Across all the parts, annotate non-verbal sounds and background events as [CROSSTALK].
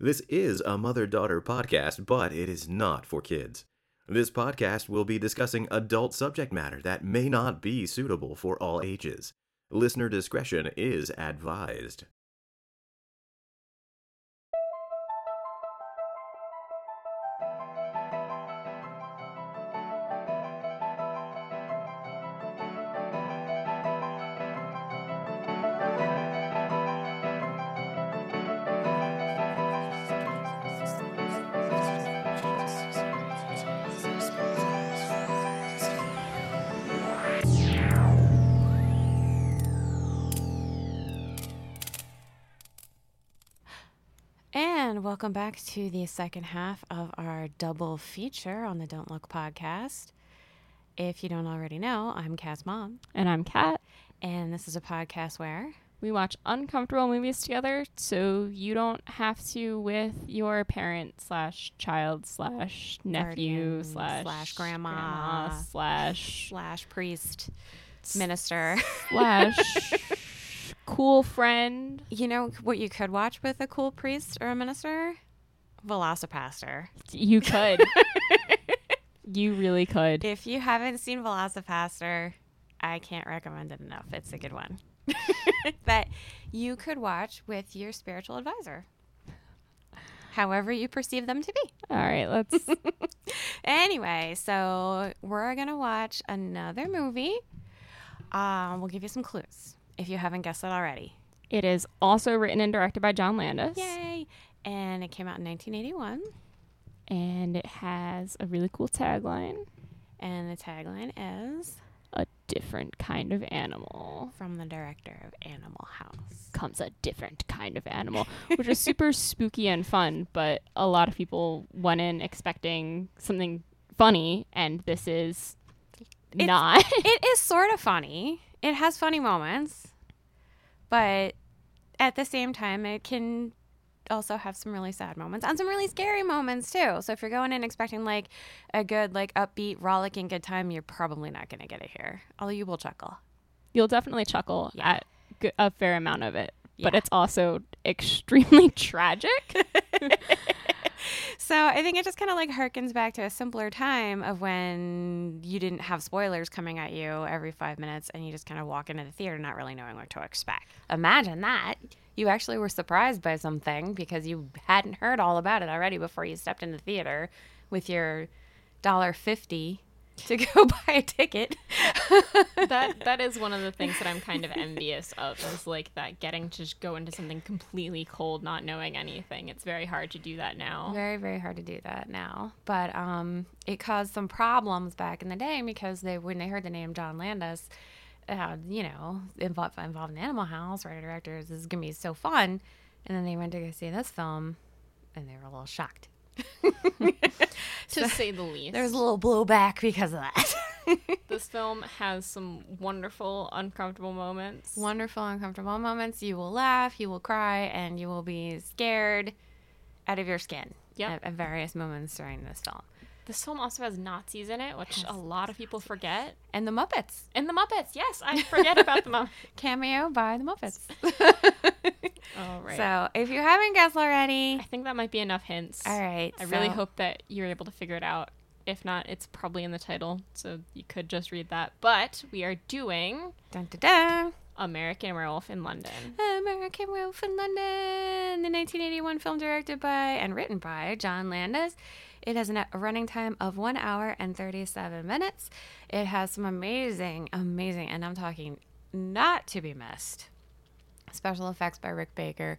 This is a mother daughter podcast, but it is not for kids. This podcast will be discussing adult subject matter that may not be suitable for all ages. Listener discretion is advised. Back to the second half of our double feature on the Don't Look podcast. If you don't already know, I'm Kat's mom, And I'm Kat. and this is a podcast where We watch uncomfortable movies together so you don't have to with your parent slash child slash nephew slash slash grandma slash slash priest minister. slash [LAUGHS] cool friend. you know what you could watch with a cool priest or a minister? Velocipastor. You could. [LAUGHS] you really could. If you haven't seen Velocipastor, I can't recommend it enough. It's a good one. [LAUGHS] that you could watch with your spiritual advisor. However you perceive them to be. All right, let's [LAUGHS] Anyway, so we're gonna watch another movie. Um, we'll give you some clues if you haven't guessed it already. It is also written and directed by John Landis. Yay! And it came out in 1981, And it has a really cool tagline. and the tagline is A different kind of animal. from the director of Animal House. comes a different kind of animal, [LAUGHS] which is super spooky and fun. But a lot of people went in expecting something funny, and this is It's- not. [LAUGHS] it is sort of funny. It has funny moments, but at the same time, it can also have some really sad moments and some really scary moments too. So if you're going in expecting like a good, like upbeat, rollicking good time, you're probably not going to get it here. Although you will chuckle. You'll definitely chuckle Yeah. at g- a fair amount of it, but it's also extremely [LAUGHS] tragic. So I think it just kind of like harkens back to a simpler time of when you didn't have spoilers coming at you every five minutes and you just kind of walk into the theater not really knowing what to expect. Imagine that. You actually were surprised by something because you hadn't heard all about it already before you stepped into the theater with your dollar fifty to go [LAUGHS] buy a ticket. that that is one of the things that I'm kind of envious of is like that getting to just go into something completely cold, not knowing anything. It's very hard to do that now. Very, very hard to do that now. But um, it caused some problems back in the day because they, when they heard the name John Landis, uh, you know, involved, involved in Animal House, writer directors, this is gonna be so fun. And then they went to go see this film, and they were a little shocked. [LAUGHS] to say the least. There was a little blowback because of that. [LAUGHS] This film has some wonderful, uncomfortable moments. Wonderful, uncomfortable moments. You will laugh, you will cry, and you will be scared out of your skin. Yep. At, at various moments during this film. This film also has Nazis in it, which Yes. a lot of people forget. And the Muppets. And the Muppets, yes, I forget about the Muppets. [LAUGHS] Cameo by the Muppets. [LAUGHS] Oh, right. So if you haven't guessed already, I think that might be enough hints. all right. I really hope that you're able to figure it out. If not, it's probably in the title, so you could just read that. But we are doing Dun, dun, dun. American Werewolf in London. American Werewolf in London, the 1981 film directed by and written by John Landis. It has a running time of one hour and 37 minutes. It has some amazing, amazing, and I'm talking not to be missed, special effects by Rick Baker.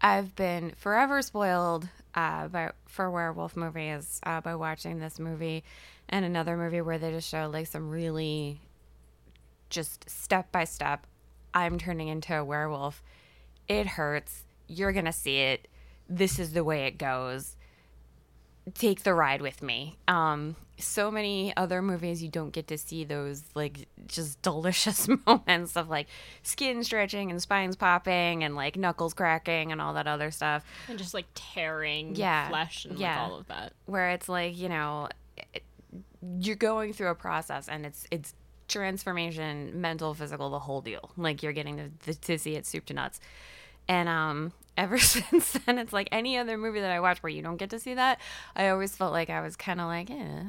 I've been forever spoiled uh, by for werewolf movies uh, by watching this movie and another movie where they just show like some really just step by step. I'm turning into a werewolf. It hurts. You're gonna see it. This is the way it goes. Take the ride with me. Um, so many other movies you don't get to see those like just [LAUGHS] delicious [LAUGHS] moments of like skin stretching and spines popping and like knuckles cracking and all that other stuff And just like tearing Yeah, flesh and yeah. like all of that. where it's like you know it, you're going through a process and it's it's transformation mental physical the whole deal like you're getting to, to see it soup to nuts and um ever [LAUGHS] since then, it's like any other movie that I watch where you don't get to see that. I always felt like I was kind of like, eh,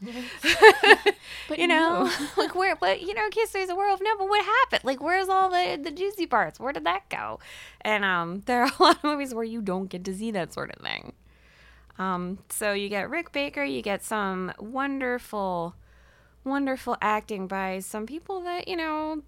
yeah. But [LAUGHS] you know, no. [LAUGHS] like where, but you know, there's a world, no, but what happened? Like, where's all the the juicy parts? Where did that go? And um, there are a lot of movies where you don't get to see that sort of thing. Um, so you get Rick Baker, you get some wonderful, wonderful acting by some people that you know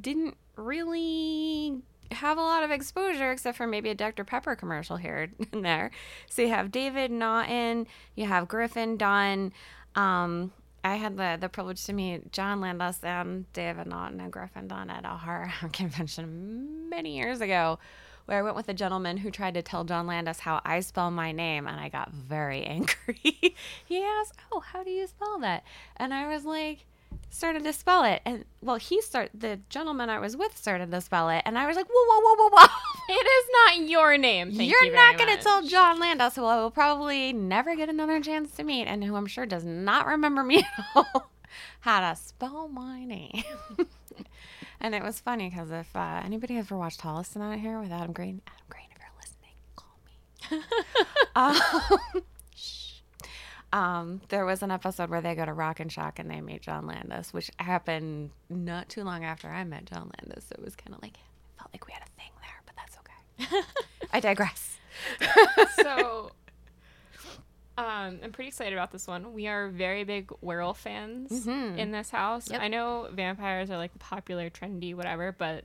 didn't really have a lot of exposure except for maybe a Dr. Pepper commercial here [LAUGHS] and there. So you have David Naughton, you have Griffin Dunne. Um, I had the, the privilege to meet John Landis and David Naughton and Griffin Dunne at a horror [LAUGHS] convention many years ago, where I went with a gentleman who tried to tell John Landis how I spell my name, and I got very [LAUGHS] angry. he asked, "Oh, how do you spell that?" And I was like, started to spell it, and well, he start the gentleman I was with started to spell it, and I was like, "Whoa, whoa, whoa, whoa, whoa!" [LAUGHS] It is not your name. Thank You're you not going to tell John Landis, who I will probably never get another chance to meet, and who I'm sure does not remember me [LAUGHS] at all, how to spell my name. [LAUGHS] and it was funny because if uh, anybody has ever watched Holliston out here with Adam Green, Adam Green, if you're listening, call me. um. Um, there was an episode where they go to Rock and Shock and they meet John Landis, which happened not too long after I met John Landis. So it was kind of like, I felt like we had a thing there, but that's okay. [LAUGHS] I digress. [LAUGHS] so um, I'm pretty excited about this one. We are very big werewolf fans in this house. Yep. I know vampires are like the popular, trendy, whatever, but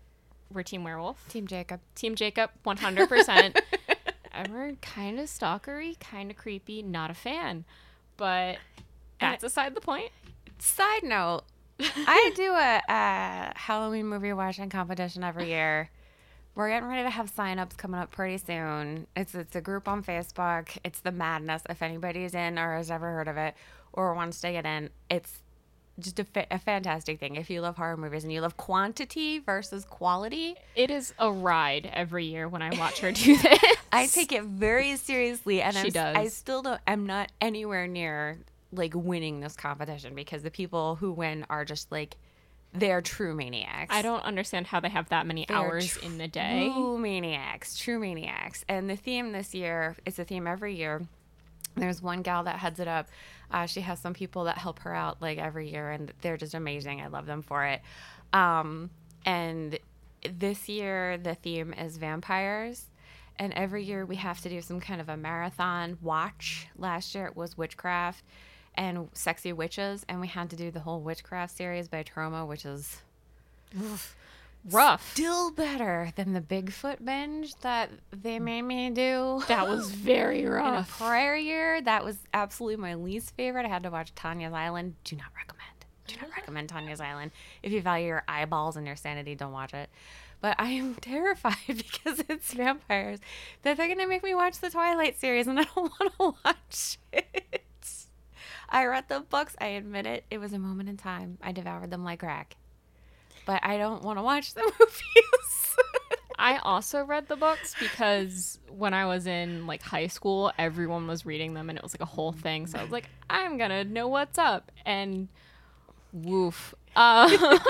we're Team Werewolf. Team Jacob. Team Jacob, 100%. [LAUGHS] and we're kind of stalkery, kind of creepy, not a fan. But that's aside the point. Side note, I [LAUGHS] do a, a Halloween movie watching competition every year. We're getting ready to have signups coming up pretty soon. It's it's a group on Facebook. It's the Madness. If anybody's in or has ever heard of it or wants to get in, it's just a, fa- a fantastic thing. If you love horror movies and you love quantity versus quality, It is a ride every year when I watch her do this. [LAUGHS] I take it very seriously, and She I'm, s- I does. still don't. I'm not anywhere near like winning this competition because the people who win are just like they're true maniacs. I don't understand how they have that many They're hours in the day. True maniacs, true maniacs. And the theme this year, it's a theme every year. There's one gal that heads it up. Uh, she has some people that help her out like every year, and they're just amazing. I love them for it. Um, and this year, the theme is vampires. And every year we have to do some kind of a marathon watch. Last year it was witchcraft and sexy witches, and we had to do the whole witchcraft series by Troma, which is Rough. still better than the Bigfoot binge that they made me do. That was very rough. [LAUGHS] in a prior year, that was absolutely my least favorite. I had to watch Tanya's Island. Do not recommend. Do not recommend Tanya's Island. If you value your eyeballs and your sanity, don't watch it. But I am [LAUGHS] terrified [LAUGHS] because it's vampires that they're gonna make me watch the Twilight series, and I don't want to watch it. I read the books. I admit it. It was a moment in time. I devoured them like crack. But I don't want to watch the [LAUGHS] movies. I also read the books because when I was in like high school, everyone was reading them and it was like a whole thing. So I was like, I'm gonna know what's up. And woof. Uh, [LAUGHS]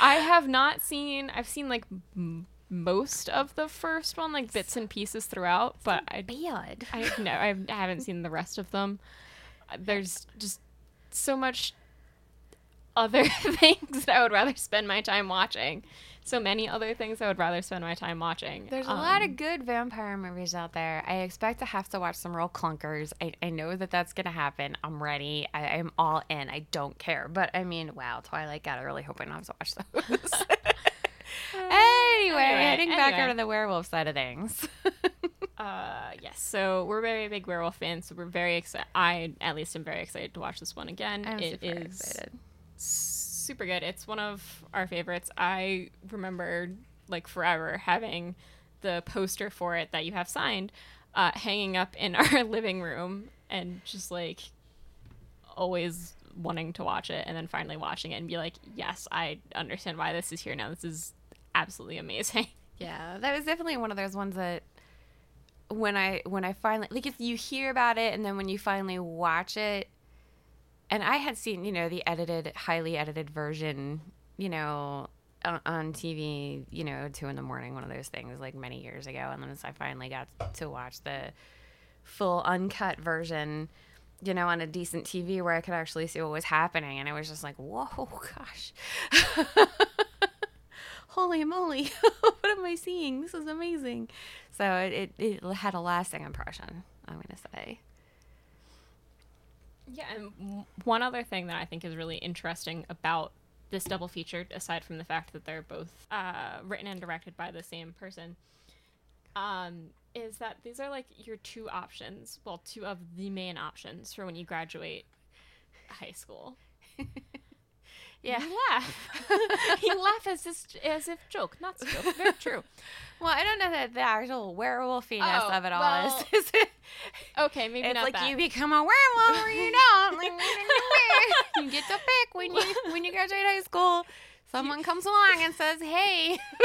I have not seen. I've seen like m- most of the first one, like bits and pieces throughout, but I Bad. I no, I haven't seen the rest of them. There's just so much other [LAUGHS] things that I would rather spend my time watching. So many other things I would rather spend my time watching. There's a lot Um, of good vampire movies out there. I expect to have to watch some real clunkers. I, I know that that's going to happen. I'm ready. I, I'm all in. I don't care. But I mean, wow, Twilight got I really hope I don't have to watch those. [LAUGHS] anyway, anyway, heading back anyway. over to the werewolf side of things. [LAUGHS] Uh, yes. So we're very big werewolf fans. So we're very excited. I at least am very excited to watch this one again. I'm It super is excited. Super good. It's one of our favorites. I remember like forever having the poster for it that you have signed uh, hanging up in [LAUGHS] our living room and just like always wanting to watch it and then finally watching it and be like, yes, I understand why this is here now. This is absolutely amazing. [LAUGHS] Yeah, that was definitely one of those ones that when I when I finally like if you hear about it and then when you finally watch it and I had seen, you know, the edited highly edited version, you know, on, TV, you know, two in the morning, one of those things, like many years ago, and then I finally got to watch the full uncut version, you know, on a decent TV where I could actually see what was happening, and it was just like, whoa, [LAUGHS] gosh. Holy moly, [LAUGHS] what am I seeing? This is amazing. So it, it, it had a lasting impression, I'm going to say. Yeah, and one other thing that I think is really interesting about this double feature, aside from the fact that they're both uh, written and directed by the same person, um, is that these are like your two options. Well, two of the main options for when you graduate high school. [LAUGHS] Yeah. You laugh. [LAUGHS] you laugh as if, as if joke, not joke. Very [LAUGHS] true. Well, I don't know that the actual werewolfiness Oh, of it all well, is. Okay, maybe it's not like that. you become a werewolf or you don't. Like, [LAUGHS] you get to pick when you when you graduate high school. Someone comes along and says, "Hey, [LAUGHS]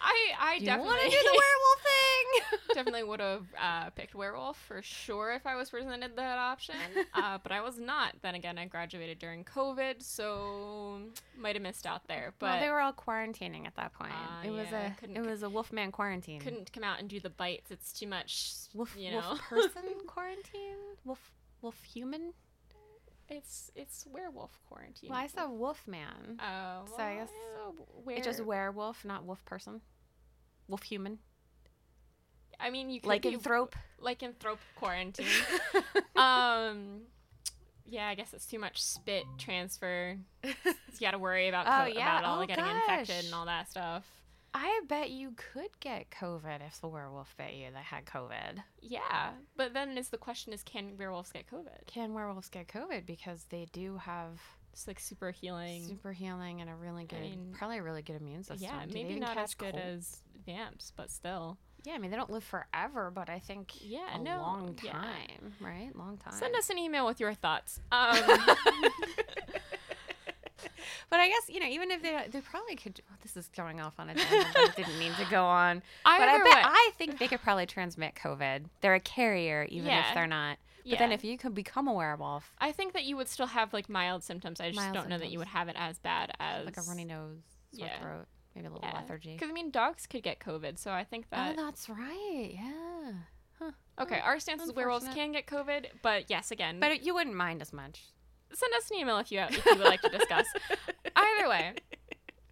I I do definitely want to do the [LAUGHS] werewolf thing?" definitely would have uh, picked werewolf for sure if I was presented that option. [LAUGHS] Uh, but I was not. Then again, I graduated during COVID, so might have missed out there. But well, they were all quarantining at that point. Ah, it was yeah, a it was a Wolfman quarantine. couldn't come out and do the bites. It's too much. wolf you know. wolf person quarantine. Wolf wolf human. It's it's werewolf quarantine. Well, I saw Wolfman. Oh, so I guess where, It's just werewolf, not wolf person. Wolf human. I mean, you could be Lycanthrope. lycanthrope quarantine. [LAUGHS] um, yeah, I guess it's too much spit transfer. [LAUGHS] You got to worry about Oh, yeah. about all Oh, getting infected and all that stuff. I bet you could get COVID if the werewolf bit you that had COVID. Yeah, but then is the question: Is can werewolves get COVID? Can werewolves get COVID because they do have It's like super healing. super healing and a really good, mean, probably a really good immune system. yeah, Do maybe not as good cold? as vamps, but still. Yeah, I mean they don't live forever, but I think Yeah, a no, long yeah. time, right? Long time. Send us an email with your thoughts. [LAUGHS] Um, [LAUGHS] But I guess you know, even if they they probably could. Well, this is going off on a tangent. I [LAUGHS] didn't mean to go on. but I bet way. I think they could probably transmit COVID. They're a carrier, even Yeah. if they're not. But then if you could become a werewolf, I think that you would still have like mild symptoms. I just Mild don't know that you would have it as bad as like a runny nose, sore Yeah. throat, maybe a little lethargy. Because I mean, dogs could get COVID, so I think oh, that. Oh, that's right. Yeah. Huh. okay. Our stance is werewolves can get COVID, but yes, again, But you wouldn't mind as much. Send us an email if you if you would like to discuss. Either way,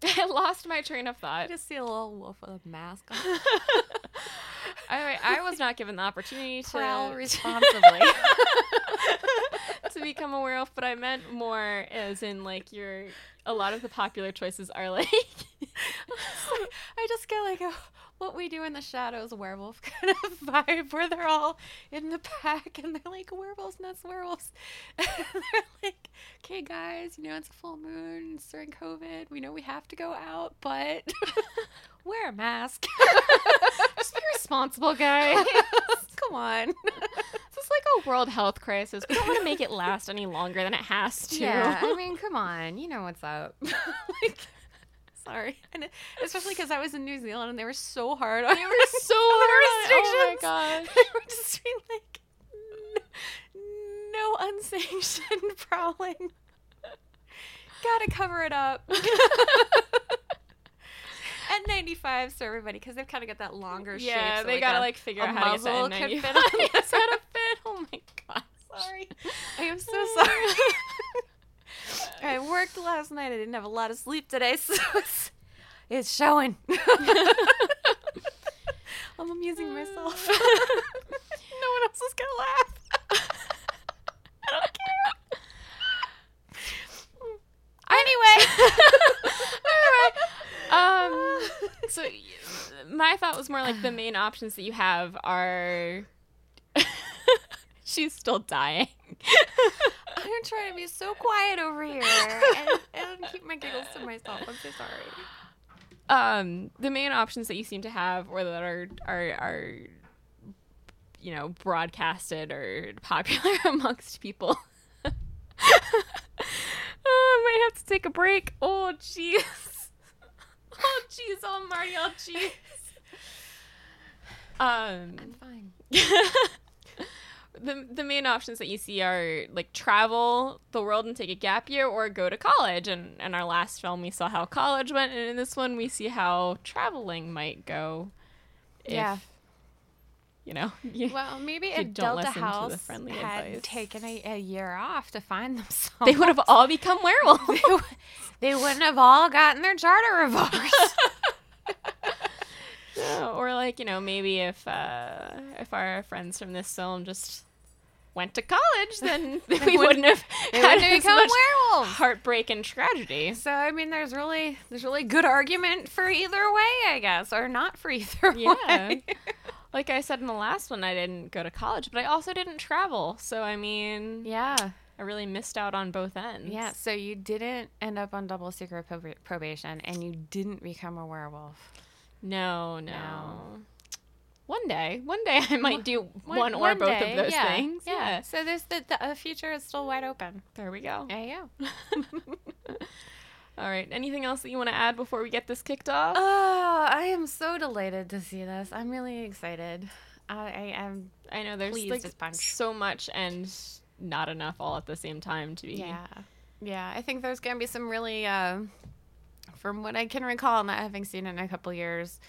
[LAUGHS] I lost my train of thought. just see a little wolf with a mask on. [LAUGHS] Either way, I was not given the opportunity to Prowl [LAUGHS] responsibly. to become a werewolf, but I meant more as in like your a lot of the popular choices are like I just get like a what we do in the shadows werewolf [LAUGHS] kind of vibe where they're all in the pack and they're like werewolves, not werewolves. [LAUGHS] And they're like, okay, guys, you know it's a full moon, it's during COVID. We know we have to go out, but [LAUGHS] wear a mask. just be responsible, guys. Come on. This is like a world health crisis. We don't want to make it last any longer than it has to. Yeah, I mean, come on, you know what's up. like, sorry, [LAUGHS] and especially because I was in New Zealand and they were so hard on. They were [LAUGHS] so hard on- oh my restrictions. gosh. [LAUGHS] They were just being like, no, no unsanctioned prowling. Gotta cover it up. N95 so everybody because they've kind of got that longer shape. Yeah, so they like gotta a- like figure out how to get that could in fit on Yes, how to fit. Oh my god. Sorry. I am so sorry. I worked last night. I didn't have a lot of sleep today, [LAUGHS] so it's, it's showing. [LAUGHS] I'm amusing myself. [LAUGHS] no one else is gonna laugh. I don't care. Anyway. um. So my thought was more like the main options that you have are. She's still dying. I'm trying to be so quiet over here and, and keep my giggles to myself. I'm so sorry. um the main options that you seem to have or that are are are you know broadcasted or popular [LAUGHS] amongst people [LAUGHS] oh, i might have to take a break oh jeez [LAUGHS] oh jeez oh marty oh jeez um I'm fine. The the main options that you see are like travel the world and take a gap year or go to college. And in our last film, we saw how college went, and in this one, we see how traveling might go. if, Yeah. You know. [LAUGHS] you- Well, maybe if Delta listen to the House had advice. taken a, a year off to find themselves, they would have all become [LAUGHS] werewolves. they, they wouldn't have all gotten their charter [LAUGHS] revoked. Yeah, [LAUGHS] or like you know maybe if uh, if our friends from this film just went to college, then [LAUGHS] [LAUGHS] we wouldn't have had as become much werewolves. heartbreak and tragedy. So I mean, there's really there's really good argument for either way, I guess, or not for either Yeah. way. Like I said in the last one, I didn't go to college, but I also didn't travel. So I mean, yeah, I really missed out on both ends. yeah. So you didn't end up on double secret prob- probation, and you didn't become a werewolf. No, no. No. One day, one day I might do one, One- or one both day, of those yeah, things. Yeah. Yeah. So there's the, the uh, future is still wide open. There we go. There you go. [LAUGHS] All right. Anything else that you want to add before we get this kicked off? Oh, I am so delighted to see this. I'm really excited. I, I am. I know there's like punch. so much and not enough all at the same time to be. Yeah, yeah. I think there's gonna be some really, uh, from what I can recall, not having seen it in a couple years,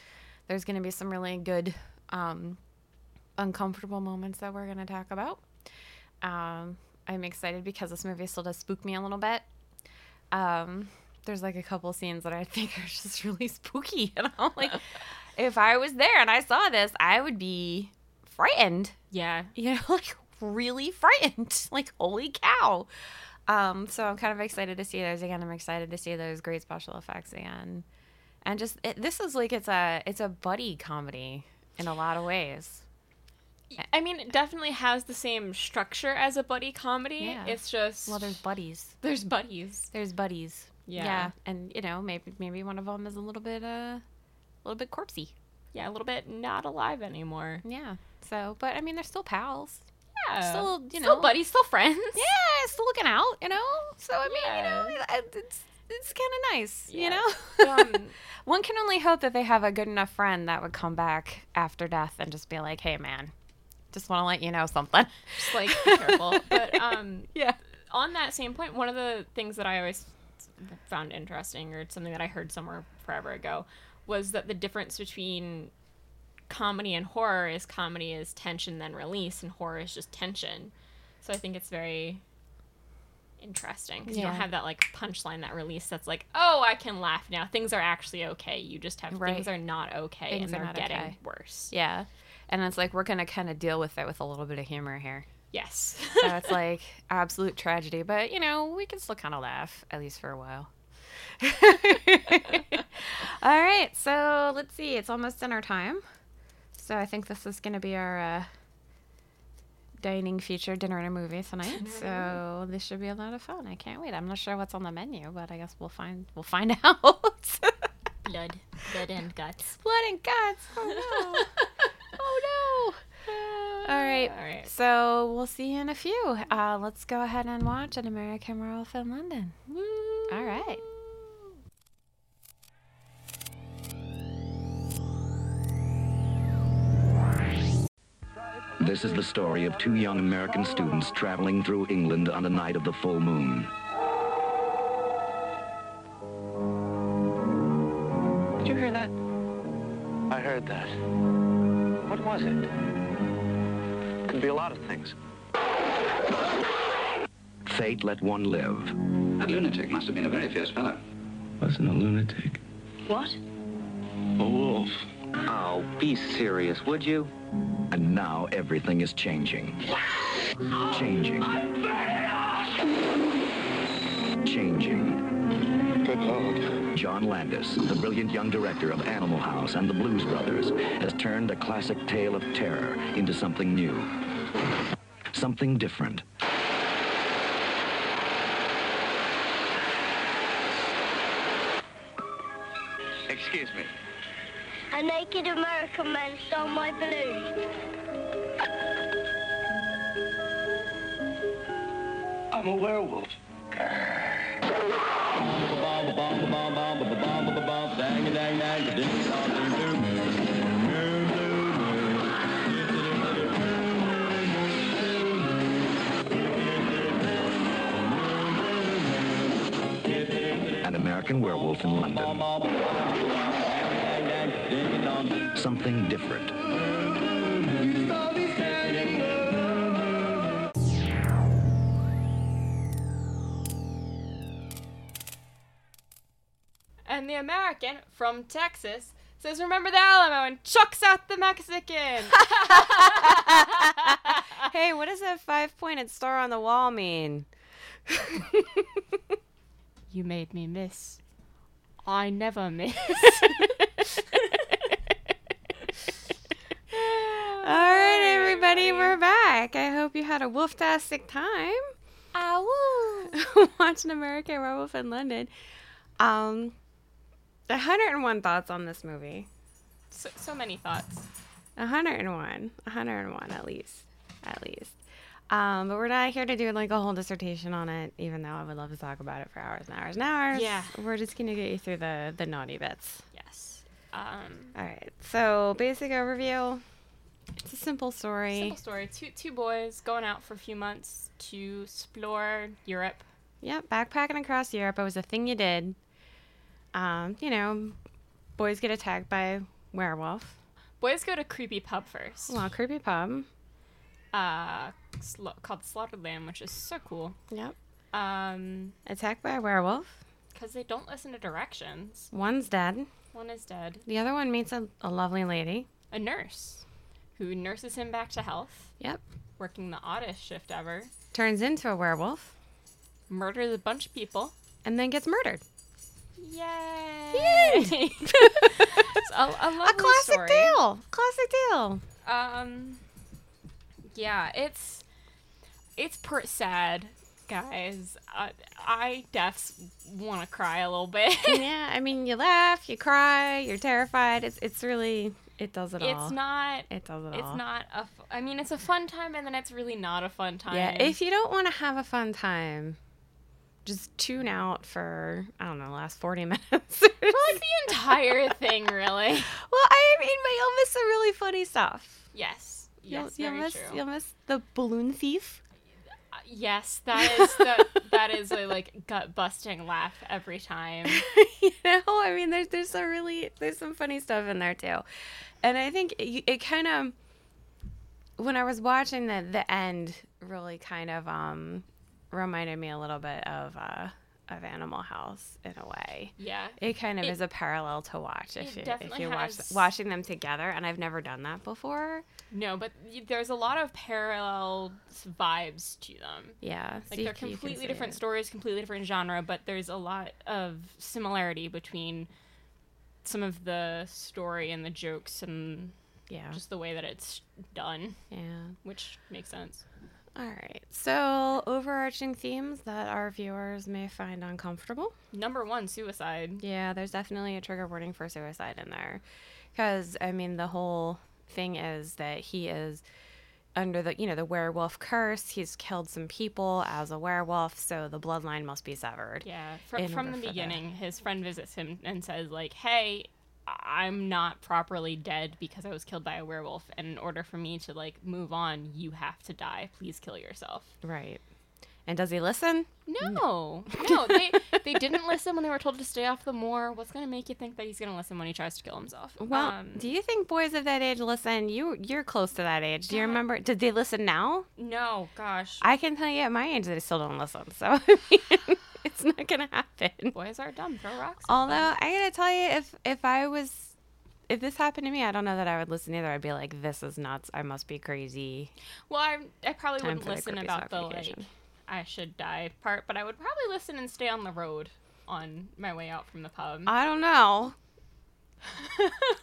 there's gonna be some really good, um, uncomfortable moments that we're gonna talk about. Um, I'm excited because this movie still does spook me a little bit. Um, there's like a couple scenes that I think are just really spooky, [LAUGHS] and I'm like, [LAUGHS] if I was there and I saw this, I would be frightened Yeah. you know, [LAUGHS] like really frightened. Like, holy cow. Um, so I'm kind of excited to see those again. I'm excited to see those great special effects again. And just it, this is like it's a it's a buddy comedy in a lot of ways. I mean, it definitely has the same structure as a buddy comedy. Yeah. It's just Well, there's buddies. there's buddies. There's buddies. Yeah. and you know maybe maybe one of them is a little bit uh, a little bit corpsey. Yeah, a little bit not alive anymore. Yeah. So, but I mean, they're still pals. Yeah. Still, you still know- buddies, still friends. Yeah, still looking out. You know. So I mean, Yeah. you know, it's it's kind of nice. You know. Um, [LAUGHS] One can only hope that they have a good enough friend that would come back after death and just be like, "Hey, man, just want to let you know something." just like be careful. But [LAUGHS] um, Yeah. on that same point, one of the things that I always found interesting, or something that I heard somewhere forever ago, was that the difference between comedy and horror is comedy is tension then release, and horror is just tension. So I think it's very interesting because you don't have that like punchline, that release that's like, oh, I can laugh now. Things are actually okay. You just have Right. things are not okay, Things and they're getting okay. worse. Yeah. And it's like we're gonna kind of deal with it with a little bit of humor here. Yes. So [LAUGHS] it's like absolute tragedy, but you know we can still kind of laugh at least for a while. [LAUGHS] All right, so let's see. It's almost dinner time, so I think this is gonna be our uh, dining feature dinner and a movie tonight. So this should be a lot of fun. I can't wait. I'm not sure what's on the menu, but I guess we'll find we'll find [LAUGHS] out. blood, blood and guts. [LAUGHS] Blood and guts. Oh no. [LAUGHS] oh no. All right. All right. So we'll see you in a few. Uh, let's go ahead and watch an American Werewolf Film London. Woo. All right. This is the story of two young American students traveling through England on the night of the full moon. Did you hear that? I heard that. What was it? Could be a lot of things. Fate let one live. That lunatic must have been a very fierce fellow. Wasn't a lunatic. What? A wolf. Oh, be serious, would you? And now everything is changing. Changing. Changing. Good Lord. John Landis, the brilliant young director of Animal House and the Blues Brothers, has turned a classic tale of terror into something new. Something different. Excuse me. A naked American man stole my balloon. I'm a werewolf. An American Werewolf in London. Something different. And the American from Texas says, "Remember the Alamo," and chucks out the Mexican. [LAUGHS] hey, what does that five pointed star on the wall mean? [LAUGHS] you made me miss. I never miss. [LAUGHS] All right, everybody, we're back. I hope you had a wolftastic time. Ow. [LAUGHS] watching American Werewolf in London. Um, 101 thoughts on this movie. So, so many thoughts. 101. 101 at least. At least. Um, but we're not here to do like a whole dissertation on it, even though I would love to talk about it for hours and hours and hours. Yeah. We're just gonna get you through the the naughty bits. Yes. Um, All right. So basic overview. It's a simple story. simple story. Two two boys going out for a few months to explore Europe. Yep, backpacking across Europe. It was a thing you did. Um, you know, boys get attacked by werewolf. Boys go to creepy pub first. Well, creepy pub. Uh, sla- called Slaughtered Lamb, which is so cool. Yep. Um, Attacked by a werewolf. because they don't listen to directions. One's dead. One is dead. The other one meets a, a lovely lady. A nurse, who nurses him back to health, Yep. working the oddest shift ever. Turns into a werewolf Murders a bunch of people. and then gets murdered. Yay! [LAUGHS] It's a, a, A classic story. tale. Classic tale. Um, yeah, it's it's per sad, guys. Uh, I deafs want to cry a little bit. [LAUGHS] yeah, I mean, you laugh, you cry, you're terrified. It's it's really it does it all. it's not. It does it It's all. It's not a. F- I mean, it's a fun time, and then it's really not a fun time. Yeah, if you don't want to have a fun time, just tune out for I don't know, last forty [LAUGHS] minutes. well, like the entire thing, really. [LAUGHS] Well, I mean, but you'll miss some really funny stuff. Yes. You'll, Yes, you'll very miss true. you'll miss the balloon thief. Yes, that is the, that is a like gut busting laugh every time. [LAUGHS] you know, I mean, there's there's some really there's some funny stuff in there too, and I think it, it kind of when I was watching the the end really kind of um reminded me a little bit of uh of Animal House in a way. Yeah. It kind of It- is a parallel to watch if you if you watch has- watching them together, and I've never done that before. No, but there's a lot of parallel vibes to them. Yeah, Like they're c- you can completely different it. stories, completely different genre, but there's a lot of similarity between some of the story and the jokes and Yeah, just the way that it's done, yeah. which makes sense. All right. So overarching themes that our viewers may find uncomfortable. Number one, suicide. Yeah, there's definitely a trigger warning for suicide in there. Because, I mean, the whole thing is that he is under the, you know, the werewolf curse. He's killed some people as a werewolf, so the bloodline must be severed. Yeah, fr- from the for the- beginning, his friend visits him and says like, "Hey, I'm not properly dead because I was killed by a werewolf, and in order for me to like move on, you have to die. Please kill yourself." Right. And does he listen? No, no, they they didn't listen when they were told to stay off the moor. What's gonna make you think that he's gonna listen when he tries to kill himself? Well, Um, do you think boys of that age listen? You you're close to that age. Do you remember? Did they listen now? no, gosh, I can tell you at my age they still don't listen. So [LAUGHS] I mean, [LAUGHS] it's not gonna happen. boys are dumb. Throw rocks. Although them. I gotta tell you, if if I was, if this happened to me, I don't know that I would listen either. I'd be like, this is nuts. I must be crazy. well, I I probably Time wouldn't listen about the like. I should die part, but I would probably listen and stay on the road on my way out from the pub. I don't know.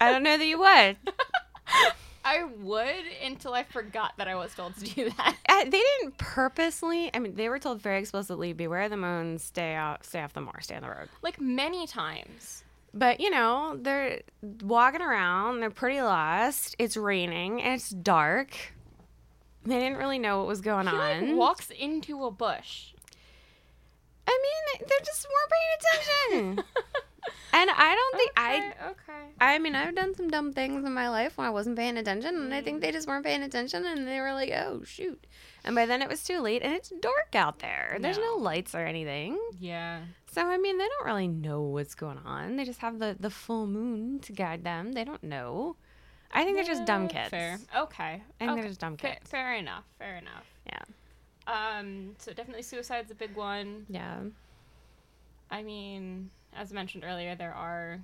I don't know that you would. [LAUGHS] I would until I forgot that I was told to do that. [LAUGHS] Uh, they didn't purposely. I mean, they were told very explicitly: beware the moon, stay out, stay off the moor, stay on the road. Like many times. But you know, they're walking around. They're pretty lost. It's raining. And it's dark. They didn't really know what was going He like on. walks into a bush. I mean, they just weren't paying attention. [LAUGHS] And I don't think I Okay, okay. I mean, I've done some dumb things in my life when I wasn't paying attention, and I think they just weren't paying attention, and they were like, "Oh shoot!" And by then it was too late, and it's dark out there. There's no, No. lights or anything, Yeah. so I mean, they don't really know what's going on. They just have the the full moon to guide them. They don't know. I think they're just dumb kids. Fair. Okay. I think okay. they're just dumb kids. fair enough. Fair enough. Yeah, Um. So definitely suicide's a big one. yeah, I mean, as mentioned earlier, there are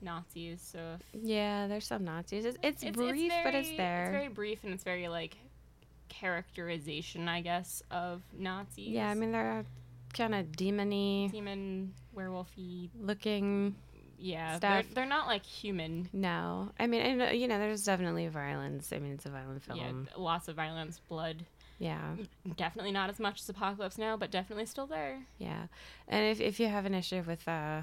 Nazis, so yeah. There's some Nazis. It's, it's, brief, but it's there. It's very brief and it's very like characterization, I guess, of Nazis. yeah, I mean, they're kind of demony demon, werewolfy. looking. Yeah, they're, they're not like human. No, I mean, and, uh, you know, there's definitely violence. I mean, it's a violent film. Yeah, lots of violence, blood. Yeah, Definitely not as much as Apocalypse Now, but definitely still there. yeah. And if if you have an issue with uh,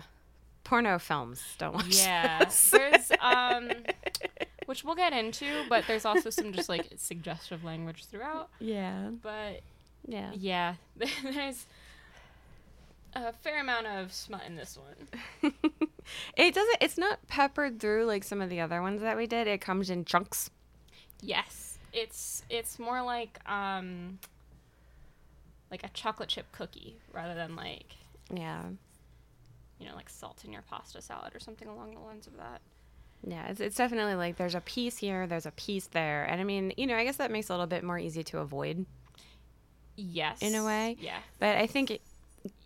porno films, don't watch. Yeah, this. there's [LAUGHS] um, which we'll get into, but there's also some just like suggestive language throughout. yeah, But yeah. yeah, [LAUGHS] there's a fair amount of smut in this one. [LAUGHS] it doesn't. It's not peppered through like some of the other ones that we did. It comes in chunks. Yes, it's it's more like um, like a chocolate chip cookie rather than like Yeah, you know like salt in your pasta salad or something along the lines of that. yeah. It's it's definitely like there's a piece here, there's a piece there, and I mean, you know, I guess that makes it a little bit more easy to avoid. Yes, In a way, Yeah, But I think it,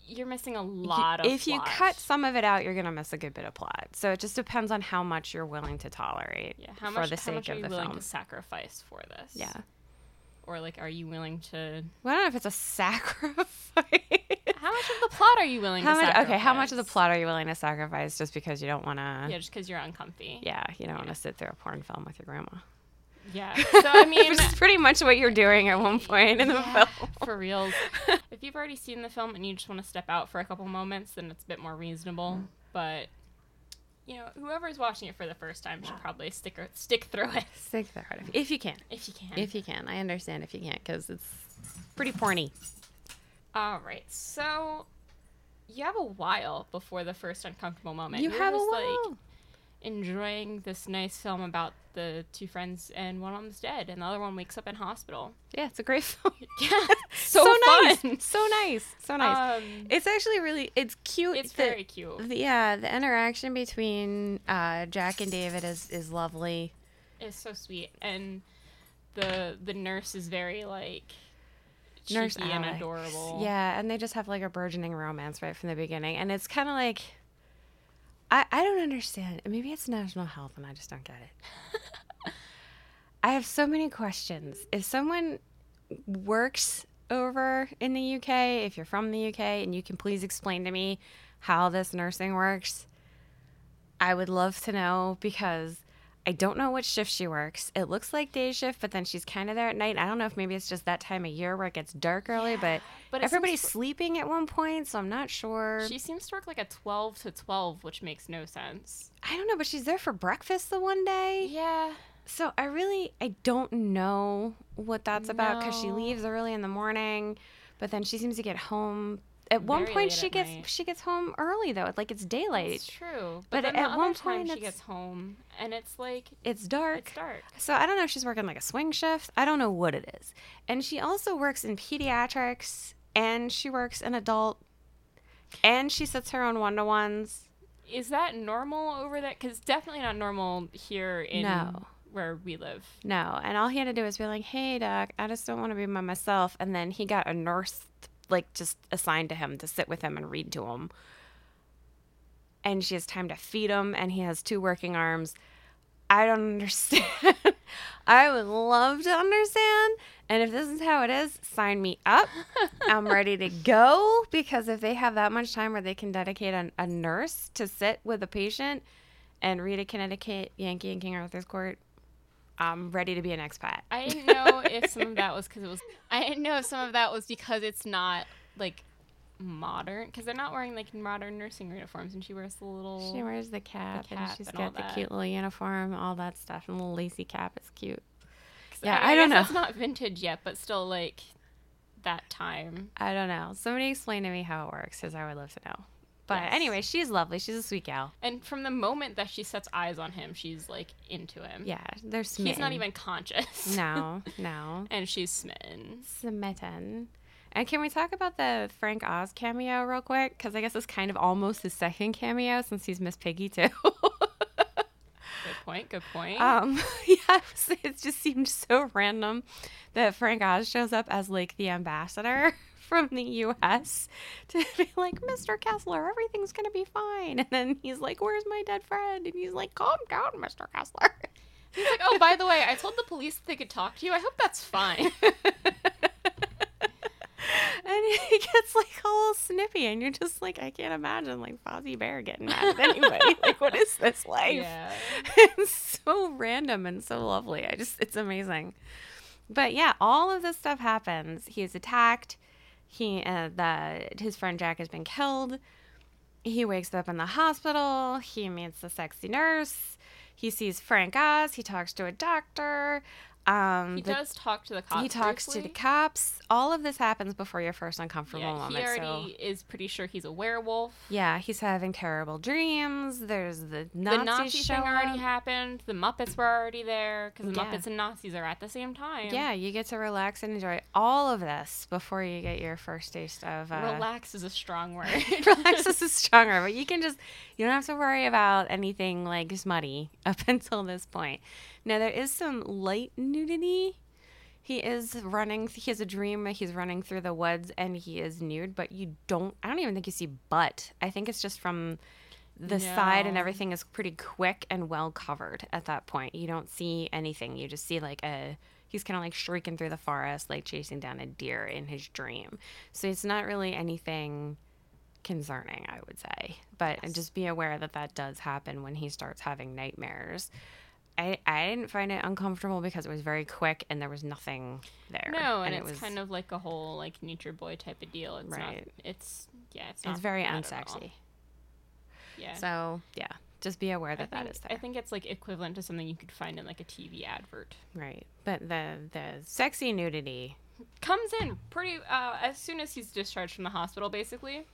you're missing a you- lot of. if you cut some of it out, you're gonna miss a good bit of plot. So it just depends on how much you're willing to tolerate yeah, how for the how sake much are of you the willing film. to sacrifice for this? Yeah. or like, are you willing to? Well, I don't know if it's a sacrifice. How much of the plot are you willing how to much? sacrifice? Okay, how much of the plot are you willing to sacrifice just because you don't want to? Yeah, just because you're uncomfy. Yeah, you don't want to sit through a porn film with your grandma. Yeah. [LAUGHS] So I mean, Which is pretty much what you're doing at one point in the Yeah, film. for real. [LAUGHS] if you've already seen the film and you just want to step out for a couple moments, then it's a bit more reasonable. Mm. But you know, whoever's watching it for the first time should probably stick or, stick through it Stick through it if- if you can. if you can. If you can, I understand if you can't because it's pretty porny. All right, so you have a while before the first uncomfortable moment. You You're have a while. like enjoying this nice film about the two friends, and one of them's dead, and the other one wakes up in hospital. Yeah, it's a great [LAUGHS] film. [LAUGHS] Yeah, so, so, nice, fun. so nice, so nice. Um, it's actually really, it's cute. it's the- very cute. the- yeah, the interaction between uh, Jack and David is is lovely. It's so sweet, and the the nurse is very like Nurse and adorable. Yeah, and they just have like a burgeoning romance right from the beginning, and it's kind of like. I, I don't understand. Maybe it's national health and I just don't get it. [LAUGHS] I have so many questions. If someone works over in the UK, if you're from the UK, and you can please explain to me how this nursing works, I would love to know because I don't know what shift she works. It looks like day shift, but then she's kind of there at night. I don't know if maybe it's just that time of year where it gets dark early, but, but it seems everybody's sleeping at one point, so I'm not sure. She seems to work like a twelve to twelve, which makes no sense. I don't know, but she's there for breakfast the one day. Yeah. So I really I don't know what that's about because she leaves early in the morning, but then she seems to get home. At one point, she gets night. she gets home early though. Like it's daylight. It's true. But But, at one point she gets home and it's like It's dark. it's dark. So I don't know if she's working like a swing shift. I don't know what it is. And she also works in pediatrics and she works in adult and she sits her own one to ones. Is that normal over there? Because definitely not normal here in No. where we live. No. And all he had to do was be like, hey, doc, I just don't want to be by myself. And then he got a nurse, like, just assigned to him to sit with him and read to him. And she has time to feed him, and he has two working arms. I don't [LAUGHS] understand. I would love to understand. And if this is how it is, sign me up. I'm [LAUGHS] ready to go because if they have that much time where they can dedicate a, a nurse to sit with a patient and read a Connecticut Yankee and King Arthur's Court, I'm ready to be an expat. I didn't [LAUGHS] know if some of that was because it was. I didn't know if some of that was because it's not like modern because they're not wearing like modern nursing uniforms, and she wears the little. She wears the cap, and cap she's and got the that. cute little uniform, all that stuff, and the little lacy cap. It's cute. yeah, yeah, I don't know. It's not vintage yet, but still like that time. I don't know. Somebody explain to me how it works because I would love to know. But Yes. anyway, she's lovely. She's a sweet gal. And from the moment that she sets eyes on him, she's like into him. Yeah, they're smitten. He's not even conscious. No, [LAUGHS] no. and she's smitten. Smitten. And can we talk about the Frank Oz cameo real quick? Because I guess it's kind of almost his second cameo since he's Miss Piggy too. Good point. Good point. [LAUGHS] um, [LAUGHS] yeah, it, it just seemed so random that Frank Oz shows up as like the ambassador from the U.S. to [LAUGHS] be like, Mr. Kessler, everything's gonna be fine, and then he's like, "Where's my dead friend?" And he's like, "Calm down, Mr. Kessler." [LAUGHS] He's like, oh, by the way, I told the police that they could talk to you. I hope that's fine. [LAUGHS] And he gets like a little snippy, and you're just like, I can't imagine like Fozzie Bear getting mad at anybody. like, what is this life? yeah. it's so random and so lovely. I just, it's amazing. But yeah, all of this stuff happens. He is attacked. He, uh, the his friend Jack has been killed. He wakes up in the hospital. He meets the sexy nurse. He sees Frank Oz. He talks to a doctor. Um, He does talk to the cops. he talks to the cops. All of this happens before your first uncomfortable Yeah, moment. he already So is pretty sure he's a werewolf. yeah, he's having terrible dreams. There's the Nazis the Nazi show thing already happened. The Muppets were already there because the Yeah. Muppets and Nazis are at the same time. Yeah, you get to relax and enjoy all of this before you get your first taste of uh, Relax is a strong [LAUGHS] word. relax is [LAUGHS] a stronger, but you can just you don't have to worry about anything like smutty up [LAUGHS] until this point. Now there is some light nudity. He is running. He has a dream. He's running through the woods and he is nude, but you don't. I don't even think you see butt. I think it's just from the side and everything is pretty quick and well covered at that point. You don't see anything. You just see like a. He's kind of like shrieking through the forest, like chasing down a deer in his dream. So it's not really anything concerning, I would say. But just be aware that that does happen when he starts having nightmares. I, I didn't find it uncomfortable because it was very quick and there was nothing there. no, and, it it's was kind of like a whole like nature boy type of deal. It's not. Right. It's yeah. It's not. it's very bad at all. unsexy. Yeah. So yeah, just be aware I that that think, is I think it's like equivalent to something you could find in like a TV advert. Right, but the the sexy nudity. comes in pretty uh, as soon as he's discharged from the hospital basically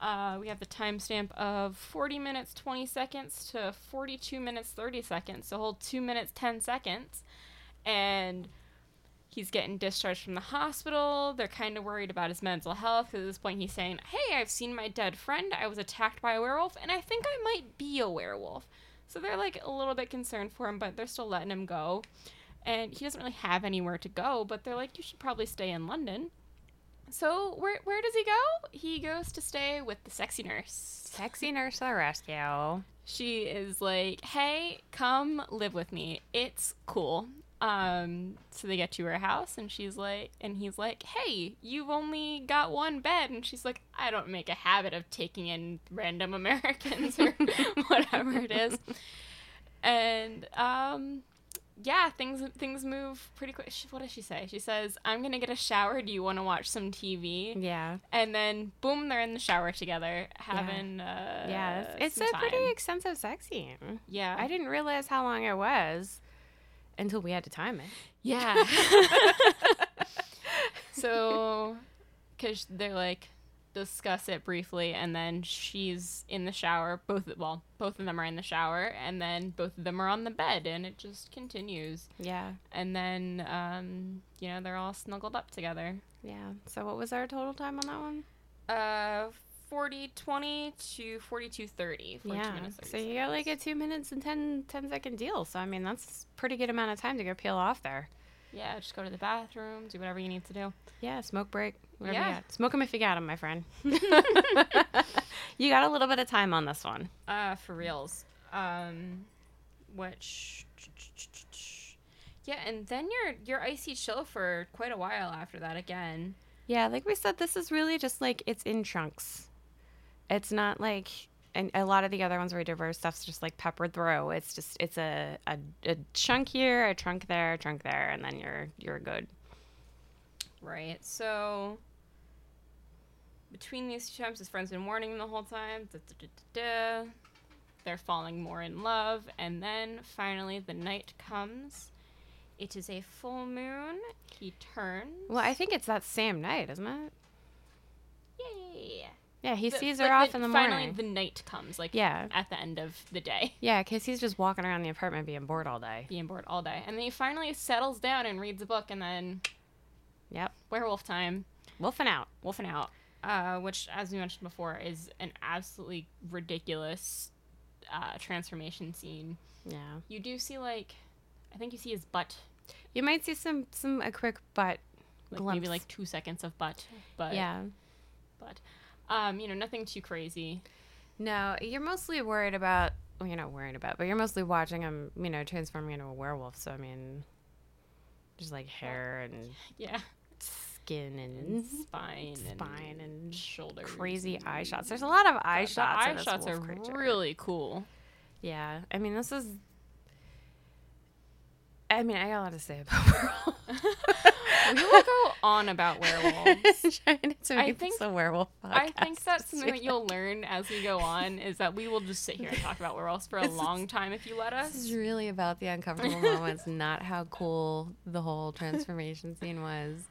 uh, we have the timestamp of 40 minutes 20 seconds to 42 minutes 30 seconds so whole 2 minutes 10 seconds. And he's getting discharged from the hospital. They're kind of worried about his mental health 'cause at this point he's saying hey i've seen my dead friend. I was attacked by a werewolf and i think i might be a werewolf. So they're like a little bit concerned for him but they're still letting him go. And he doesn't really have anywhere to go but they're like you should probably stay in london so where, where does he go? He goes to stay with the sexy nurse. Sexy nurse to the rescue. she is like hey come live with me. It's cool. Um so they get to her house and she's like and he's like hey you've only got one bed. And she's like i don't make a habit of taking in random [LAUGHS] americans or [LAUGHS] whatever it is. And um yeah things things move pretty quick She- what does she say she says i'm gonna get a shower do you want to watch some tv Yeah, and then boom they're in the shower together having uh yeah. It's, it's some a pretty extensive sex scene. yeah I didn't realize how long it was until we had to time it. Yeah. [LAUGHS] [LAUGHS] so, because they're like discuss it briefly, and then she's in the shower. Both well, both of them are in the shower, and then both of them are on the bed, and it just continues. Yeah, And then, um, you know, they're all snuggled up together. yeah. So what was our total time on that one? Uh, 40 20 to 42 30. 42 yeah. minutes, So 30 you got like a two minutes and 10, 10 second deal. So I mean that's pretty good amount of time to go peel off there. Yeah, just go to the bathroom, do whatever you need to do. Yeah, smoke break. Whatever Yeah. you got. Smoke them if you got them, my friend. [LAUGHS] [LAUGHS] you got a little bit of time on this one. Uh, for reals. Um, which, yeah, and then you're you're icy chill for quite a while after that again. Yeah, like we said, this is really just like it's in chunks. It's not like and a lot of the other ones where we did where stuff's just like peppered through. It's just it's a, a a chunk here, a trunk there, a chunk there, and then you're you're good. Right. So between these two times, his friend's been warning him the whole time. Da, da, da. They're falling more in love, and then finally the night comes. It is a full moon. He turns. Well, I think it's that same night, isn't it? Yay! Yeah, he the- sees like, her off in the morning. finally the night comes, like Yeah. at the end of the day, Yeah, because he's just walking around the apartment being bored all day. being bored all day, and then he finally settles down and reads a book, and then Yep. werewolf time, Wolfing out. wolfing out, uh, which, as we mentioned before, is an absolutely ridiculous uh, transformation scene. Yeah. You do see like, I think you see his butt, You might see some some a quick butt like glimpse. maybe like two seconds of butt, but yeah. but um, you know, nothing too crazy. No, you're mostly worried about. Well, you're not worried about, but you're mostly watching him. You know, transforming into a werewolf. So I mean, just like hair and Yeah, skin and spine, spine and shoulders, crazy eye shots. There's a lot of eye The shots. eye shots are creature. really cool. Yeah, I mean, this is. I mean, I got a lot to say about [LAUGHS] werewolves. [LAUGHS] we will go on about werewolves. [LAUGHS] I think- a werewolf I think that's something that you'll learn as we go on is that we will just sit here and talk about werewolves for a long time if you let us. This is really about the uncomfortable moments, not how cool the whole transformation scene was.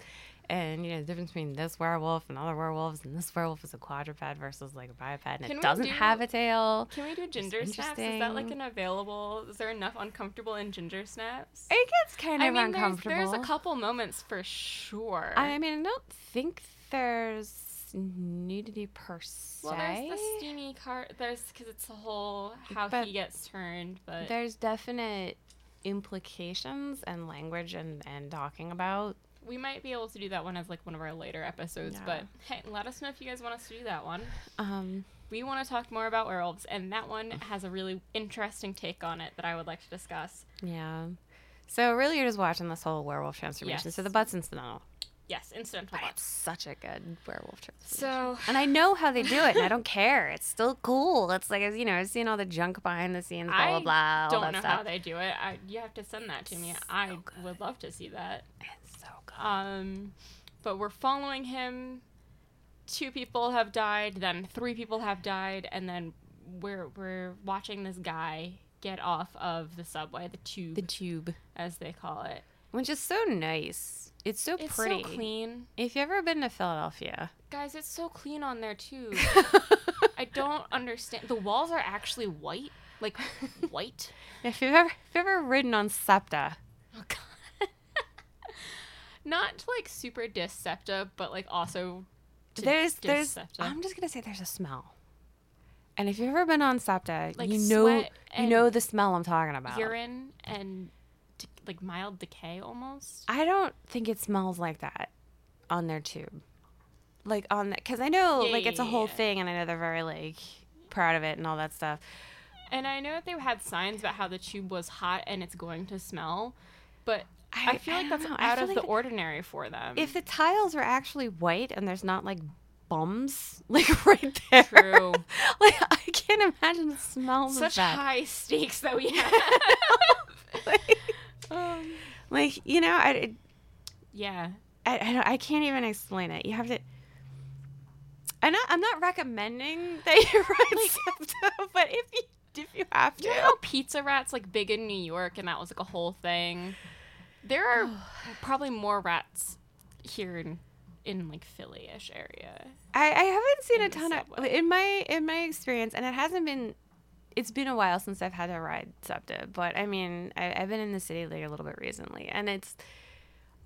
And you know the difference between this werewolf and other werewolves, and this werewolf is a quadruped versus like a biped, and Can it doesn't do- have a tail. Can we do ginger snaps? Is that like an available? Is there enough uncomfortable in ginger snaps? It gets kind I of mean, there's, uncomfortable. there's a couple moments for sure. I mean, I don't think there's nudity per se. well, there's the steamy cart. There's because it's the whole how But he gets turned, but There's definite implications and language and, and talking about. We might be able to do that one as like one of our later episodes. But hey, let us know if you guys want us to do that one. Um, We want to talk more about werewolves, and that one has a really interesting take on it that I would like to discuss. yeah. So really, you're just watching this whole werewolf transformation. So the butt's incidental. Yes, incidental But it's such a good werewolf transformation. So [LAUGHS] and I know how they do it, and I don't care. It's still cool. It's like you know, I've seen all the junk behind the scenes, blah blah I blah. all don't know stuff. how they do it. I, you have to send that to me. I would love to see that. It's so good. Um, but we're following him. Two people have died, then three people have died, and then we're we're watching this guy get off of the subway, the tube, The tube, as they call it. which is so nice. It's so It's pretty. so clean, If you've ever been to Philadelphia, guys. It's so clean on there too. [LAUGHS] I don't understand. The walls are actually white, like white. [LAUGHS] if you've ever if you've ever ridden on SEPTA, Oh god. Not like super dis septa, but like also there's there's septa. I'm just gonna say there's a smell. And if you've ever been on SEPTA, Like you know you know the smell I'm talking about. urine and de- like mild decay almost. I don't think it smells like that on their tube. Like on that, because I know Yeah, like it's a whole yeah. thing, and I know they're very like proud of it and all that stuff. And I know that they had signs about how the tube was hot and it's going to smell, but I, I- feel I like that's know. Out of like the ordinary for them. If the tiles are actually white and there's not like bums [LAUGHS] like right there, True. [LAUGHS] like I can't imagine the smell of Such high stakes that we [LAUGHS] have. like, um, like, you know, I, yeah. I, I, I can't even explain it. You have to. I'm not. I'm not recommending that you ride SEPTA, but if you if you have to, You know how pizza rats like big in New York and that was like a whole thing? There are [SIGHS] probably more rats here in in like Philly-ish area. I, I haven't seen a ton of subway. in my in my experience, and it hasn't been. It's been a while since I've had to ride SEPTA, but I mean, I, I've been in the city like a little bit recently, and it's.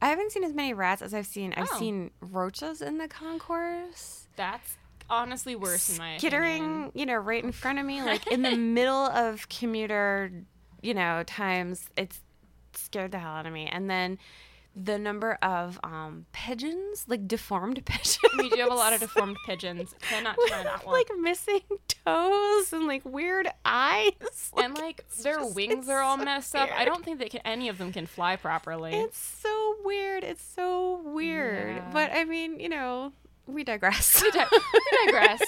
I haven't seen as many rats as I've seen. I've Oh. seen roaches in the concourse. That's honestly worse in my skittering, you know, right in front of me, like in the middle of commuter, you know, times. It's scared the hell out of me. And then the number of um, pigeons, like deformed [LAUGHS] pigeons. We do have a lot of deformed pigeons. Cannot deny [LAUGHS] that one. like missing [LAUGHS] toes and like weird eyes. and like their just- wings are all so messed up. I don't think that can, any of them can fly properly. It's so weird. It's so weird. Yeah. But I mean, you know, we digress. We di- we digress.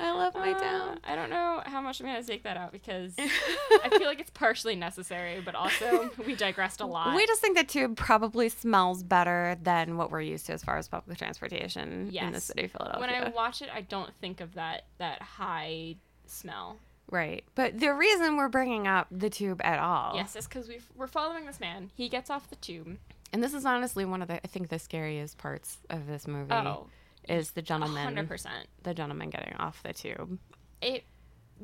I love my Uh, town. I don't know how much I'm gonna take that out because [LAUGHS] I feel like it's partially necessary, but also [LAUGHS] we digressed a lot. We just think the tube probably smells better than what we're used to as far as public transportation in the city of Philadelphia. when I watch it, I don't think of that that high smell. right. But the reason we're bringing up the tube at all, Yes, it's because we we're following this man. He gets off the tube. and this is honestly one of the I think the scariest parts of this movie. Oh, is the gentleman hundred percent. the gentleman getting off the tube. It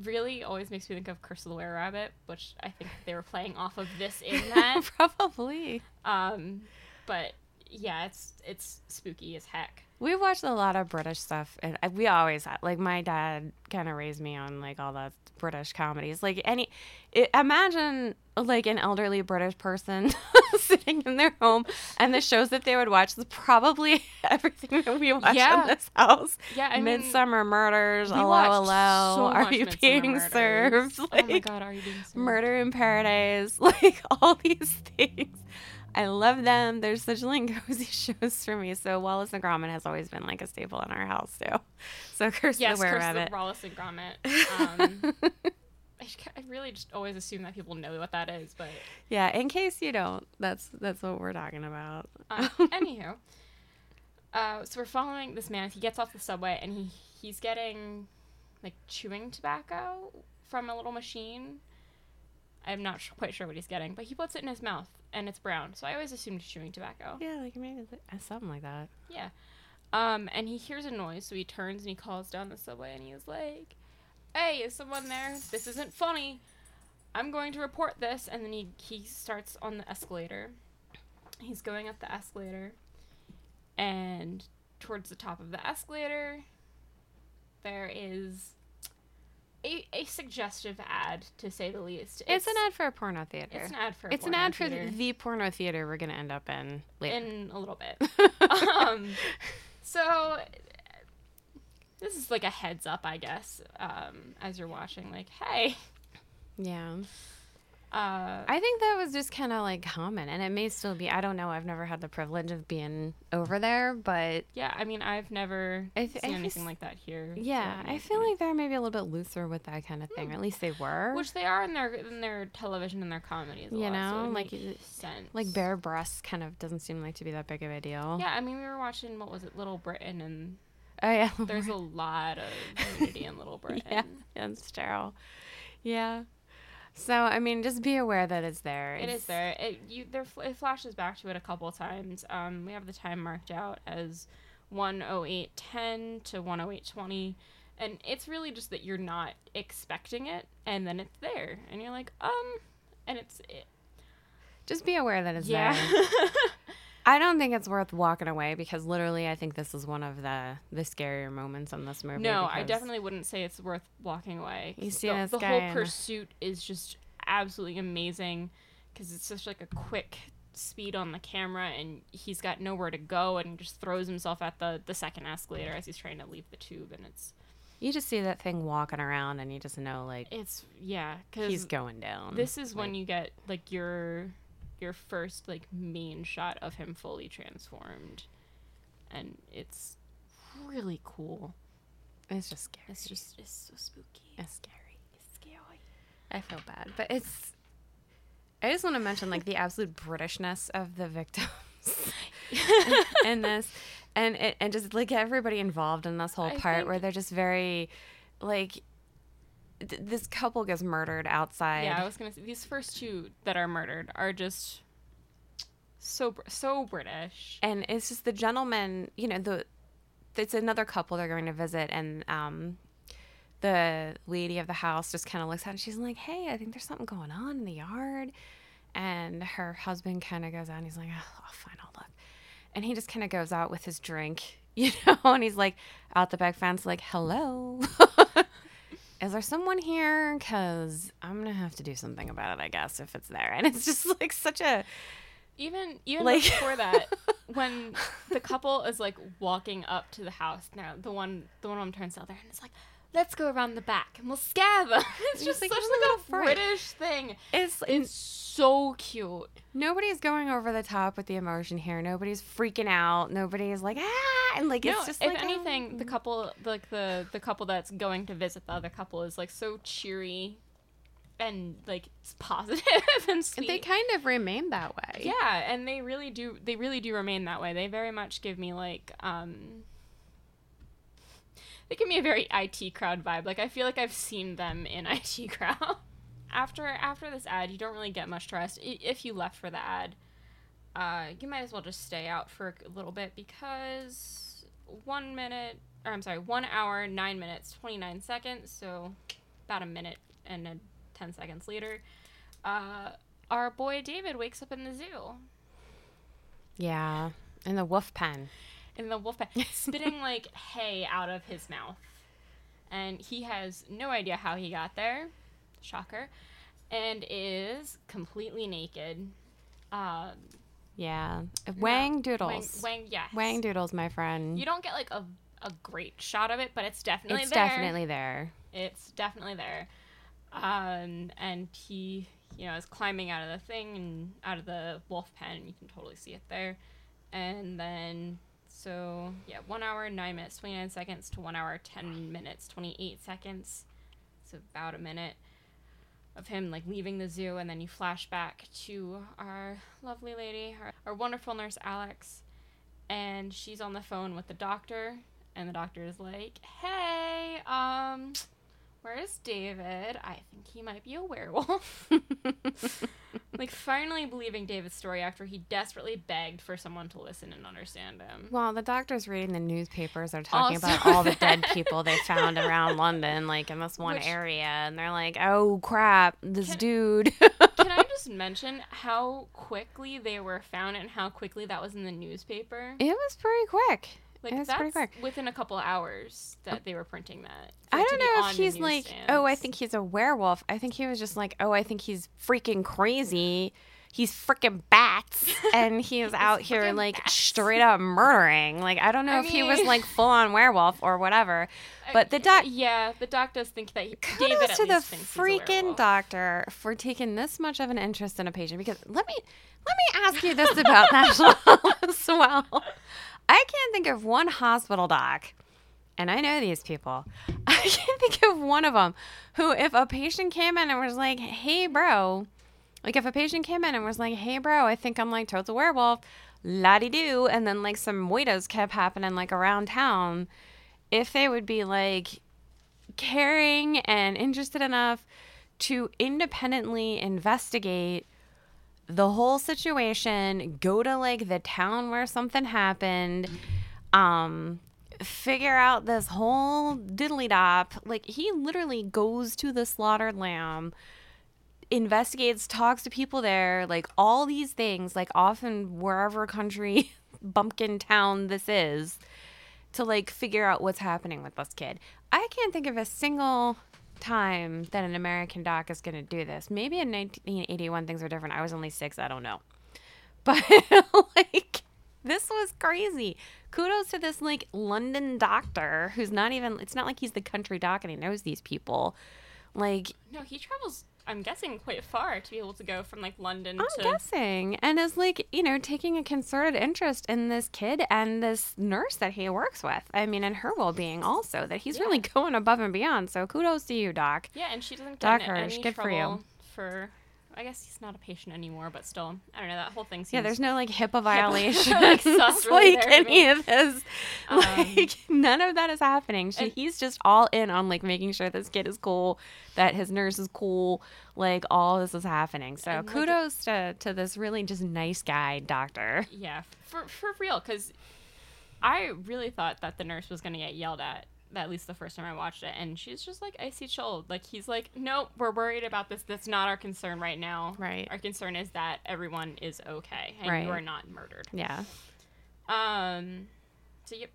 really always makes me think of Curse of the Were Rabbit, which I think they were playing off of this in [LAUGHS] that. Probably. um, but yeah, it's it's spooky as heck. We watched a lot of British stuff, and we always had like my dad kind of raised me on like all the British comedies. Like any, i imagine like an elderly British person [LAUGHS] sitting in their home, and the shows that they would watch is probably [LAUGHS] everything that we watch Yeah. in this house. Yeah, I mean, Midsomer Murders. We Hello, hello. so Are you Midsomer being Murders. served? oh my god, are you being served? Murder in oh Paradise, [LAUGHS] like all these things. I love them. They're such [LAUGHS] like cozy shows for me. So Wallace and Gromit has always been like a staple in our house too. [LAUGHS] So Curse Yes, the Were Curse Rabbit. Wallace and Gromit. [LAUGHS] Um, I, I really just always assume that people know what that is, but yeah, in case you don't, that's that's what we're talking about. uh, anywho, uh, so we're following this man. He gets off the subway and he he's getting like chewing tobacco from a little machine. I'm not sh- quite sure what he's getting, but he puts it in his mouth and it's brown. So I always assumed he's chewing tobacco. yeah, like maybe th- something like that. Yeah. Um, and he hears a noise, so he turns and he calls down the subway and he's like, Hey, is someone there? This isn't funny. I'm going to report this. And then he, he starts on the escalator. He's going up the escalator. And towards the top of the escalator, there is a, a suggestive ad, to say the least. It's, an ad for a porno theater. It's an ad for a It's an ad for the porno theater we're gonna end up in later. in a little bit. [LAUGHS] um, so this is like a heads up, I guess, um, as you're watching. Like, hey, yeah. Uh, I think that was just kind of like common, and it may still be. I don't know. I've never had the privilege of being over there, but yeah. I mean, I've never I th- seen anything like that here. yeah, so- I feel like they're maybe a little bit looser with that kind of thing. Or at least they were. which they are in their in their television and their comedies. You lot, so know, it like, makes sense. like bare breasts kind of doesn't seem like to be that big of a deal. Yeah, I mean, we were watching what was it, Little Britain, and Oh yeah. [LAUGHS] there's a lot of nudity in Little [LAUGHS] Britain. yeah, it's sterile. Yeah. So I mean, just be aware that it's there. It It's- there. It you there it flashes back to it a couple of times. Um, we have the time marked out as one oh eight ten to one oh eight twenty, and it's really just that you're not expecting it, and then it's there, and you're like, um, and it's it. Just be aware that it's Yeah. there. [LAUGHS] I don't think it's worth walking away because literally, I think this is one of the the scarier moments in this movie. no, I definitely wouldn't say it's worth walking away. You see the, this the guy whole pursuit is just absolutely amazing because it's just like a quick speed on the camera and he's got nowhere to go and just throws himself at the the second escalator as he's trying to leave the tube and it's You just see that thing walking around, and you just know like it's yeah because he's going down. this is when you get like your your first like main shot of him fully transformed and it's really cool it's just scary. it's just it's so spooky It's scary. it's scary I feel bad, but it's. I just want to mention like the absolute Britishness of the victims [LAUGHS] in this, and it, and just like everybody involved in this whole I part where they're just very, like, th- this couple gets murdered outside. Yeah, I was gonna say these first two that are murdered are just so so British. and it's just the gentleman you know the it's another couple they're going to visit and um the lady of the house just kind of looks it and she's like hey i think there's something going on in the yard and her husband kind of goes out and he's like oh, oh fine i'll look and he just kind of goes out with his drink [LAUGHS] you know and he's like out the back fence like hello [LAUGHS] is there someone here? Because i'm gonna have to do something about it i guess if it's there. [LAUGHS] And it's just like such a Even even Like- before that, [LAUGHS] when the couple is like walking up to the house now, the one the one to sell there, and it's like, let's go around the back and we'll scare them. [LAUGHS] It's Just like, such like a. British thing. it's, It's so cute. nobody's going over the top with the emotion here. Nobody's freaking out. Nobody's like ah, and like it's just if like um, anything, the couple like the the couple that's going to visit the other couple is like so cheery and like it's positive [LAUGHS] and sweet. they kind of remain that way. Yeah, and they really do they really do remain that way. They very much give me like um they give me a very IT crowd vibe. Like I feel like I've seen them in [LAUGHS] IT crowd. after after this ad, you don't really get much trust. If you left for the ad, uh, you might as well just stay out for a little bit because one minute, or I'm sorry, one hour, nine minutes, 29 seconds. So about a minute and a 10 seconds later, uh, our boy David wakes up in the zoo Yeah. In the wolf pen. In the wolf pen, [LAUGHS] spitting like hay out of his mouth. And he has no idea how he got there. Shocker. And is completely naked. Um, Yeah. Wang Wang, doodles. Wang, yes. Wang doodles, my friend. You don't get like a, a great shot of it, but it's definitely it's there. definitely there. It's definitely there. Um, and he, you know, is climbing out of the thing and out of the wolf pen. And you can totally see it there. And then, so yeah, one hour, nine minutes, 29 seconds to one hour, 10 minutes, 28 seconds. It's about a minute of him like leaving the zoo. And then you flash back to our lovely lady, our, our wonderful nurse, Alex. And she's on the phone with the doctor. And the doctor is like, hey, um, Where's David? I think he might be a werewolf. [LAUGHS] like, finally believing David's story after he desperately begged for someone to listen and understand him. Well, the doctor's reading the newspapers. They're talking Also about all the [LAUGHS] dead people they found around London, like in this one Which- area, and they're like, "Oh crap, this Can- dude." Can I [LAUGHS] just mention how quickly they were found and how quickly that was in the newspaper? it was pretty quick. Like, that's pretty quick. within a couple hours that they were printing that. I don't know if he's like, oh, I think he's a werewolf. I think he was just like, oh, I think he's freaking crazy. He's freaking bats, [LAUGHS] and he is out here like bats. straight up murdering. Like I don't know I if he was like full on werewolf or whatever. But the doc, Yeah, the doc does think that he, kudos David to the least thinks he's a freaking doctor for taking this much of an interest in a patient. Because let me let me ask you this about National as [LAUGHS] well. I can't think of one hospital doc, and I know these people. [LAUGHS] I can't think of one of them who, if a patient came in and was like, "Hey, bro," like if a patient came in and was like, "Hey, bro, I think I'm like total werewolf," la di do, and then like some moitas kept happening like around town, if they would be like caring and interested enough to independently investigate the whole situation, go to like the town where something happened, um, figure out this whole diddly dop. Like he literally goes to the slaughtered lamb, investigates, talks to people there, like all these things, like often wherever country, [LAUGHS] bumpkin town this is, to like figure out what's happening with this kid. I can't think of a single time that an American doc is going to do this. Maybe in 1981 things were different. I was only six. I don't know. [LAUGHS] But like, this was crazy. Kudos to this like London doctor who's not even, it's not like he's the country doc and he knows these people. Like, No, he travels. I'm guessing quite far to be able to go from like London. I'm to. guessing. And is like, you know, taking a concerted interest in this kid and this nurse that he works with. I mean, and her well being also, that he's really going above and beyond. So kudos to you, Doc. Yeah, and she doesn't Doc get in Hirsch, any good for you. for. I guess he's not a patient anymore, but still, I don't know. That whole thing seems. Yeah, there's no like HIPAA violations, [LAUGHS] like, sus really like any of this. Um, Like none of that is happening. She, he's just all in on like making sure this kid is cool, that his nurse is cool, like all this is happening. So And, like, kudos to to this really just nice guy doctor. Yeah, for for real, because I really thought that the nurse was gonna get yelled at. At least the first time I watched it, and she's just like icy chilled. Like he's like, "Nope, we're worried about this. That's not our concern right now. Right. Our concern is that everyone is okay and Right. you are not murdered." Yeah. Um, so yep,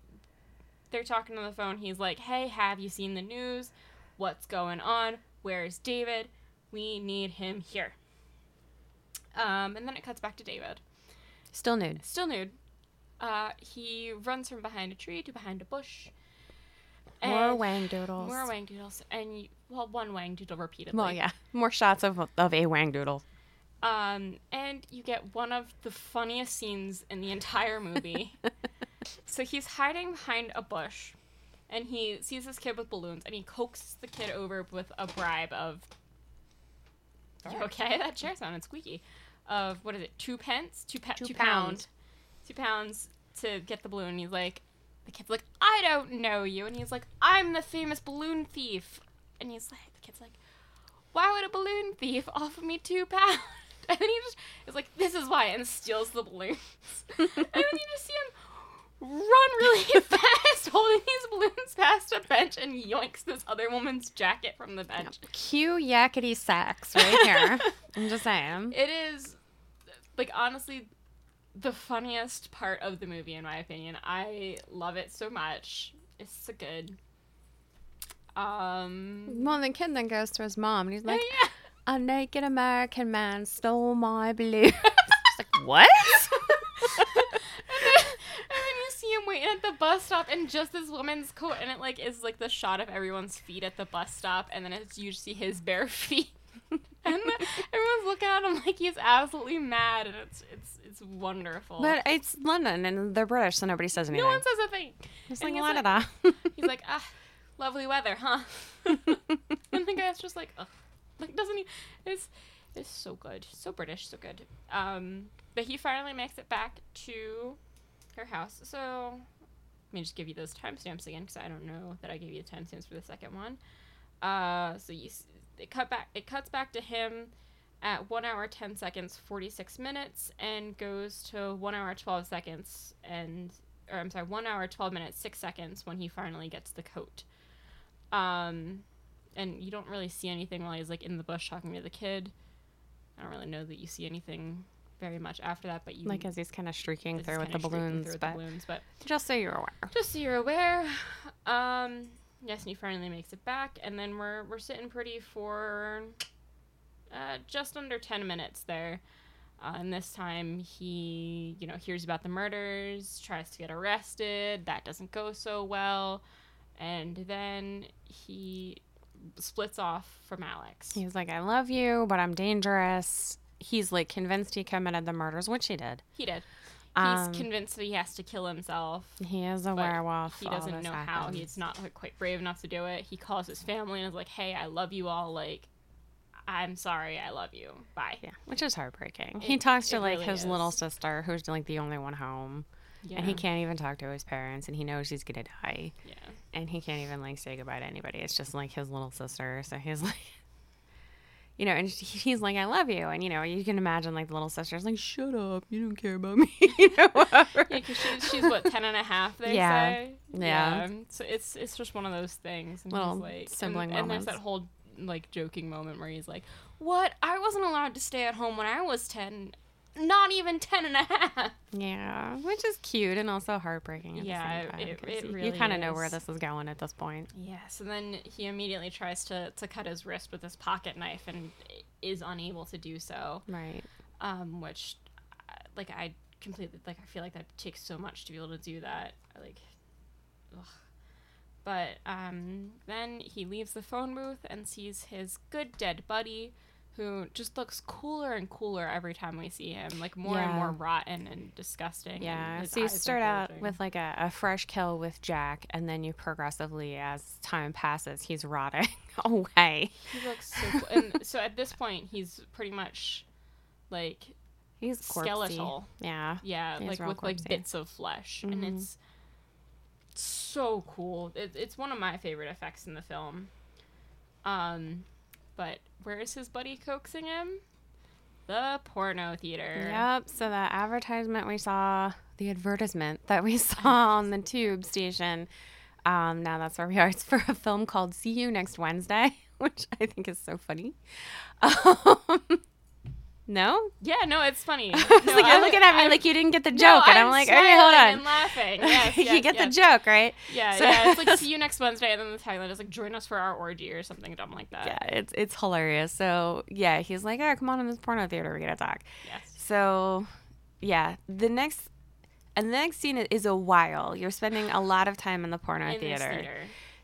they're talking on the phone. He's like, "Hey, have you seen the news? What's going on? Where's David? We need him here." Um, and then it cuts back to David, Still nude. still nude. Uh, he runs from behind a tree to behind a bush. More And- wang doodles. More wang doodles, and you, well, one wang doodle repeatedly. Well, yeah. More shots of of a wang doodle. Um, and you get one of the funniest scenes in the entire movie. [LAUGHS] so he's hiding behind a bush, and he sees this kid with balloons, and he coaxes the kid over with a bribe of. You okay? That chair sounded squeaky. Of what is it? Two pence? Two, pe- Two two pound. pound. Two pounds to get the balloon. He's like, the kid's like, I don't know you, and he's like, I'm the famous balloon thief, and he's like, the kid's like, why would a balloon thief offer me two pounds? [LAUGHS] And then he just is like, this is why, and steals the balloons. [LAUGHS] and then you just see him run really [LAUGHS] fast, holding these balloons past a bench, and yoinks this other woman's jacket from the bench. Cue yakety sax right here. I'm just saying. It is, like, honestly, the funniest part of the movie, in my opinion. I love it so much. It's so good. Um, Well, the kid then goes to his mom and he's like, yeah. "A naked American man stole my balloons." [LAUGHS] She's like, "What?" [LAUGHS] and then you see him waiting at the bus stop and just this woman's coat and it like is like the shot of everyone's feet at the bus stop and then it's you see his bare [LAUGHS] feet [LAUGHS] and everyone's looking at him like he's absolutely mad and it's it's it's wonderful. But it's London and they're British, so nobody says anything. no one says a thing. It's like, he's la like- da [LAUGHS] da. he's like ah lovely weather huh? [LAUGHS] And the guy's just like Ugh. like doesn't he it's it's so good. So british so good. Um but he finally makes it back to her house. So let me just give you those timestamps again because i don't know that i gave you the timestamps for the second one. Uh so you it cut back it cuts back to him at 1 hour 10 seconds 46 minutes and goes to 1 hour 12 seconds and or i'm sorry 1 hour 12 minutes 6 seconds when he finally gets the coat. Um and you don't really see anything while he's like in the bush talking to the kid. I don't really know that you see anything very much after that but you like as he's kind of streaking through with the balloons, but the balloons but just so you're aware. just so you're aware. Um yes and he finally makes it back and then we're we're sitting pretty for uh, just under 10 minutes there uh, and this time he you know hears about the murders tries to get arrested that doesn't go so well and then he splits off from alex He's like, "I love you, but I'm dangerous." He's like convinced he committed the murders, which he did. he did he's Um, convinced that he has to kill himself He is a werewolf. He doesn't know how. He's not like, quite brave enough to do it. He calls his family and is like, "Hey, I love you all. Like, I'm sorry. I love you. Bye." Yeah, which is heartbreaking. he talks to like really his little sister, who's like the only one home, Yeah. and he can't even talk to his parents, and he knows he's gonna die, Yeah. and he can't even like say goodbye to anybody. It's just like his little sister, so he's like, you know, and he- he's like, "I love you," and you know, you can imagine like the little sister's like, "Shut up, you don't care about [LAUGHS] me," [LAUGHS] you know, whatever. Yeah, 'cause she's, she's what ten and a half. They Yeah. say. Yeah. So it's it's just one of those things. And Little like, sibling and, and there's that whole like joking moment where he's like, "What? I wasn't allowed to stay at home when I was ten. Not even ten and a half." Yeah, which is cute and also heartbreaking. At Yeah, the same it- time, it- 'cause it you, kind of know where this is going at this point. Yes, and then he immediately tries to, to cut his wrist with his pocket knife and is unable to do so. Right. Um, which, uh, like, I completely like. I feel like that takes so much to be able to do that. Like, ugh. But um, then he leaves the phone booth and sees his good dead buddy, who just looks cooler and cooler every time we see him. Like more and more rotten and disgusting. Yeah. his So you start out with like a, a fresh kill with Jack, and then you progressively, as time passes, he's rotting [LAUGHS] away. He looks so cool. and [LAUGHS] so at this point, he's pretty much like He's corpsey. skeletal. Yeah. Yeah, He's like with like bits of flesh, and Mhm. it's so cool. It, it's one of my favorite effects in the film. Um, but where is his buddy coaxing him? The porno theater. Yep. So the advertisement we saw, the advertisement that we [LAUGHS] saw on the tube station. Um, now that's where we are. It's for a film called "See You Next Wednesday," [LAUGHS] which I think is so funny. [LAUGHS] Um, no, Yeah, no, it's funny. [LAUGHS] it's like you're looking at me like you didn't get the joke, and I'm, like, okay, hold on. and I'm laughing. [LAUGHS] Yes, you get yes. the joke, right? Yeah, So- yeah. It's like [LAUGHS] see you next Wednesday, and then the tagline is like join us for our orgy or something dumb like that. Yeah, it's it's hilarious. So yeah, he's like, "Oh, come on in this porno theater, we gotta talk." Yes. So, yeah, the next and the next scene is a while. You're spending a lot of time in the porno In theater.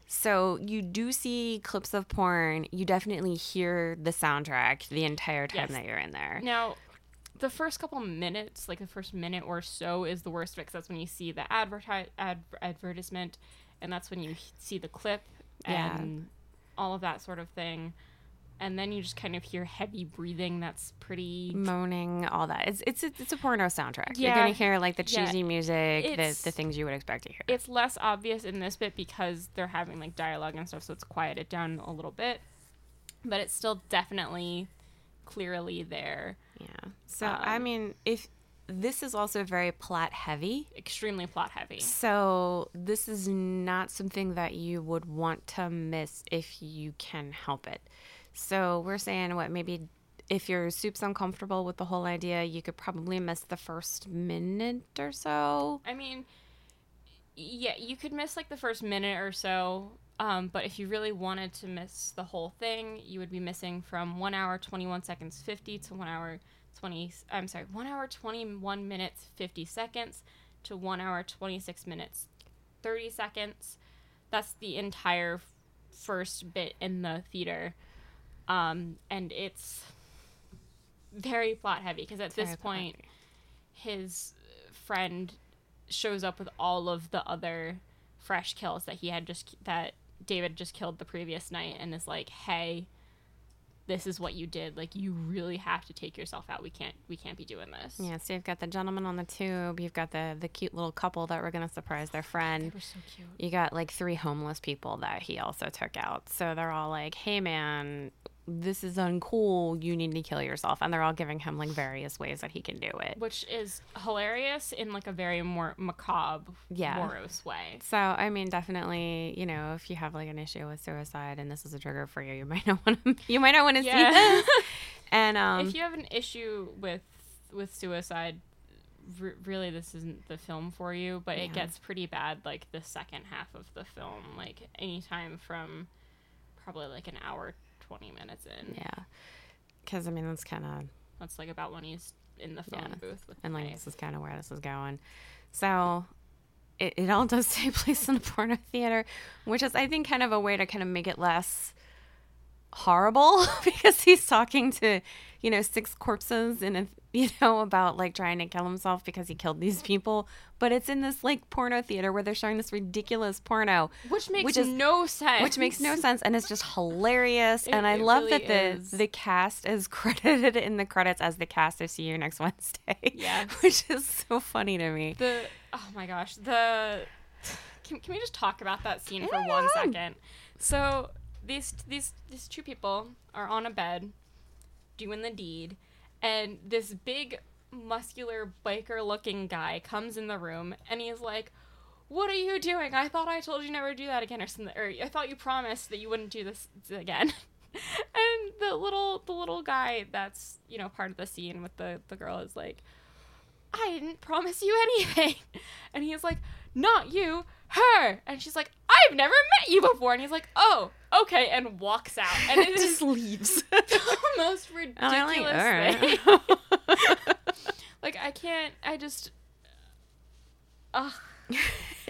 So you do see clips of porn. You definitely hear the soundtrack the entire time Yes. that you're in there. Now, the first couple minutes, like the first minute or so, is the worst because that's when you see the adverti- ad- advertisement, and that's when you see the clip Yeah. and all of that sort of thing. And then you just kind of hear heavy breathing. That's pretty. Moaning, all that. It's it's a, it's a porno soundtrack. You're gonna hear like the Yeah. cheesy music, It's- the the things you would expect to hear. It's less obvious in this bit because they're having like dialogue and stuff, so it's quieted down a little bit. But it's still definitely clearly there. Yeah. So I Um, mean, if this is also very plot heavy. Extremely plot heavy. So this is not something that you would want to miss if you can help it. So we're saying what maybe if your soup's uncomfortable with the whole idea, you could probably miss the first minute or so. I mean, yeah, you could miss like the first minute or so. Um, but if you really wanted to miss the whole thing, you would be missing from one hour twenty one seconds fifty to one hour twenty. I'm sorry, one hour twenty one minutes fifty seconds to one hour twenty six minutes thirty seconds. That's the entire first bit in the theater, um, and it's very plot heavy because at this very plot point, his friend shows up with all of the other fresh kills that he had just that David just killed the previous night and is like, "Hey, this is what you did. Like you really have to take yourself out. We can't we can't be doing this." Yeah, so you've got the gentleman on the tube, you've got the the cute little couple that were gonna surprise their friend. We're so cute. You got like three homeless people that he also took out. So they're all like, "Hey man, this is uncool. You need to kill yourself." And they're all giving him like various ways that he can do it. Which is hilarious in like a very more macabre, Yeah. morose way. So, I mean, definitely, you know, if you have like an issue with suicide and this is a trigger for you, you might not [LAUGHS] want to you might not want to Yeah. see this. [LAUGHS] And um if you have an issue with with suicide, r- really this isn't the film for you. But it gets pretty bad like the second half of the film, like anytime from probably like an hour twenty minutes in. yeah. Cuz I mean, that's kind of That's like about when he's in the phone Yeah. booth with and like this is kind of where this is going. So, it, it all [LAUGHS] does take place in a porno theater, which is I think kind of a way to kind of make it less horrible [LAUGHS] because he's talking to, you know, six corpses in a [LAUGHS] you know about like trying to kill himself because he killed these people, but it's in this like porno theater where they're showing this ridiculous porno which makes which is- no sense. which makes no sense and it's just [LAUGHS] hilarious It- and i love really that the is. the cast is [LAUGHS] credited in the credits as the cast of see you next wednesday Yes. which is so funny to me the oh my gosh the can, can we just talk about that scene for one Yeah. second so these these these two people are on a bed doing the deed and this big muscular biker looking guy comes in the room and he's like what are you doing i thought i told you never to do that again or something or i thought you promised that you wouldn't do this again [LAUGHS] and the little the little guy that's you know part of the scene with the the girl is like I didn't promise you anything. [LAUGHS] And he's like, Not you, her. And she's like, I've never met you before. And he's like, Oh, okay. And walks out. And it [LAUGHS] is leaves most ridiculous like, "All right." thing. [LAUGHS] [LAUGHS] like, I can't, I just, ugh.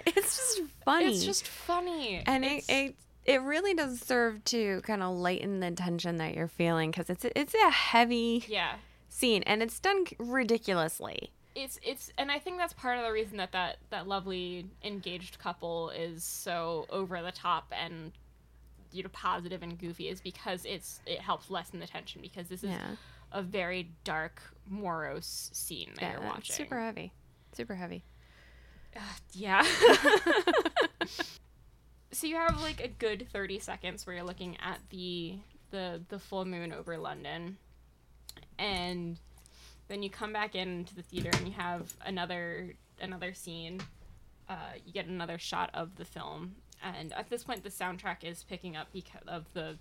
it's just funny It's just funny. and it, It's- it it really does serve to kind of lighten the tension that you're feeling because it's a, it's a heavy yeah. scene and it's done ridiculously it's it's and I think that's part of the reason that that that lovely engaged couple is so over the top and you know positive and goofy is because it's it helps lessen the tension because this is Yeah. a very dark morose scene that you're watching. super heavy super heavy Yeah. [LAUGHS] so you have like a good 30 seconds where you're looking at the the the full moon over London and then you come back into the theater and you have another another scene uh, you get another shot of the film and at this point the soundtrack is picking up because of the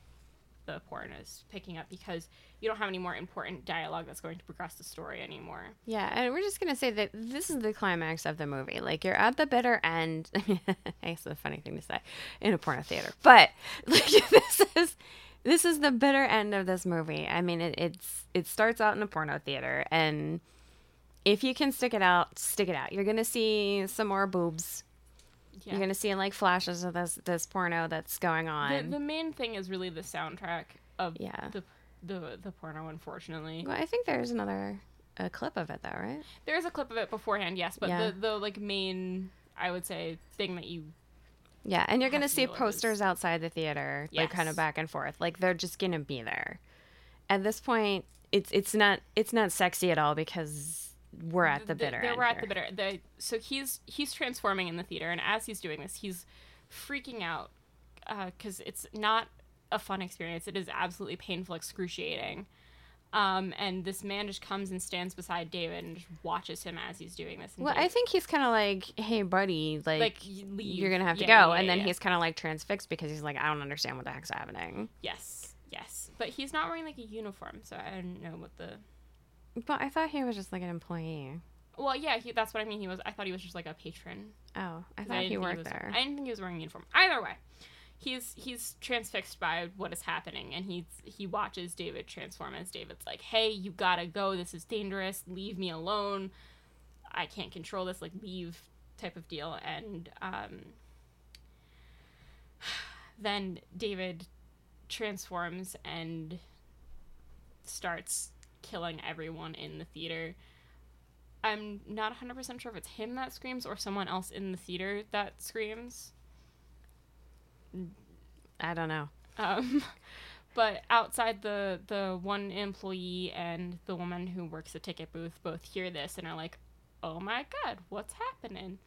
the porn is picking up because you don't have any more important dialogue that's going to progress the story anymore Yeah, and we're just gonna say that this is the climax of the movie. Like you're at the bitter end. [LAUGHS] I guess it's a funny thing to say in a porno theater, but [LAUGHS] like this is this is the bitter end of this movie. I mean, it, it's it starts out in a porno theater, and if you can stick it out, stick it out. You're gonna see some more boobs. Yeah. You're gonna see in like flashes of this this porno that's going on. the main thing is really the soundtrack of Yeah. the the the porno unfortunately well, I think there's another a clip of it though, right? there is a clip of it beforehand yes but Yeah. the the like main i would say thing that you Yeah, and you're gonna to see posters is- outside the theater, like kind of back and forth. Like they're just gonna be there. At this point, it's it's not it's not sexy at all because we're at the th- bitter end. we're at here. the bitter the so he's he's transforming in the theater and as he's doing this he's freaking out because it's not a fun experience it is absolutely painful excruciating Um, and this man just comes and stands beside David and just watches him as he's doing this. And Well, I think he's kind of like, "Hey, buddy, like, Like, leave. you're gonna have to Yeah, go," yeah, and then yeah. he's kind of like transfixed because he's like, "I don't understand what the heck's happening." yes, yes, but he's not wearing like a uniform, so I don't know what the. But I thought he was just like an employee. Well, yeah, he, that's what I mean. He was. I thought he was just like a patron. Oh, I thought didn't he worked was, there. I didn't think he was wearing a uniform. Either way, he's he's transfixed by what is happening, and he's he watches David transform as David's like, "Hey, you gotta go. This is dangerous. Leave me alone. I can't control this. Like, leave." Type of deal, and um, [SIGHS] then David transforms and starts killing everyone in the theater. I'm not 100% sure if it's him that screams or someone else in the theater that screams. I don't know. Um, [LAUGHS] but outside the the one employee and the woman who works the ticket booth both hear this and are like, "Oh my god, what's happening?"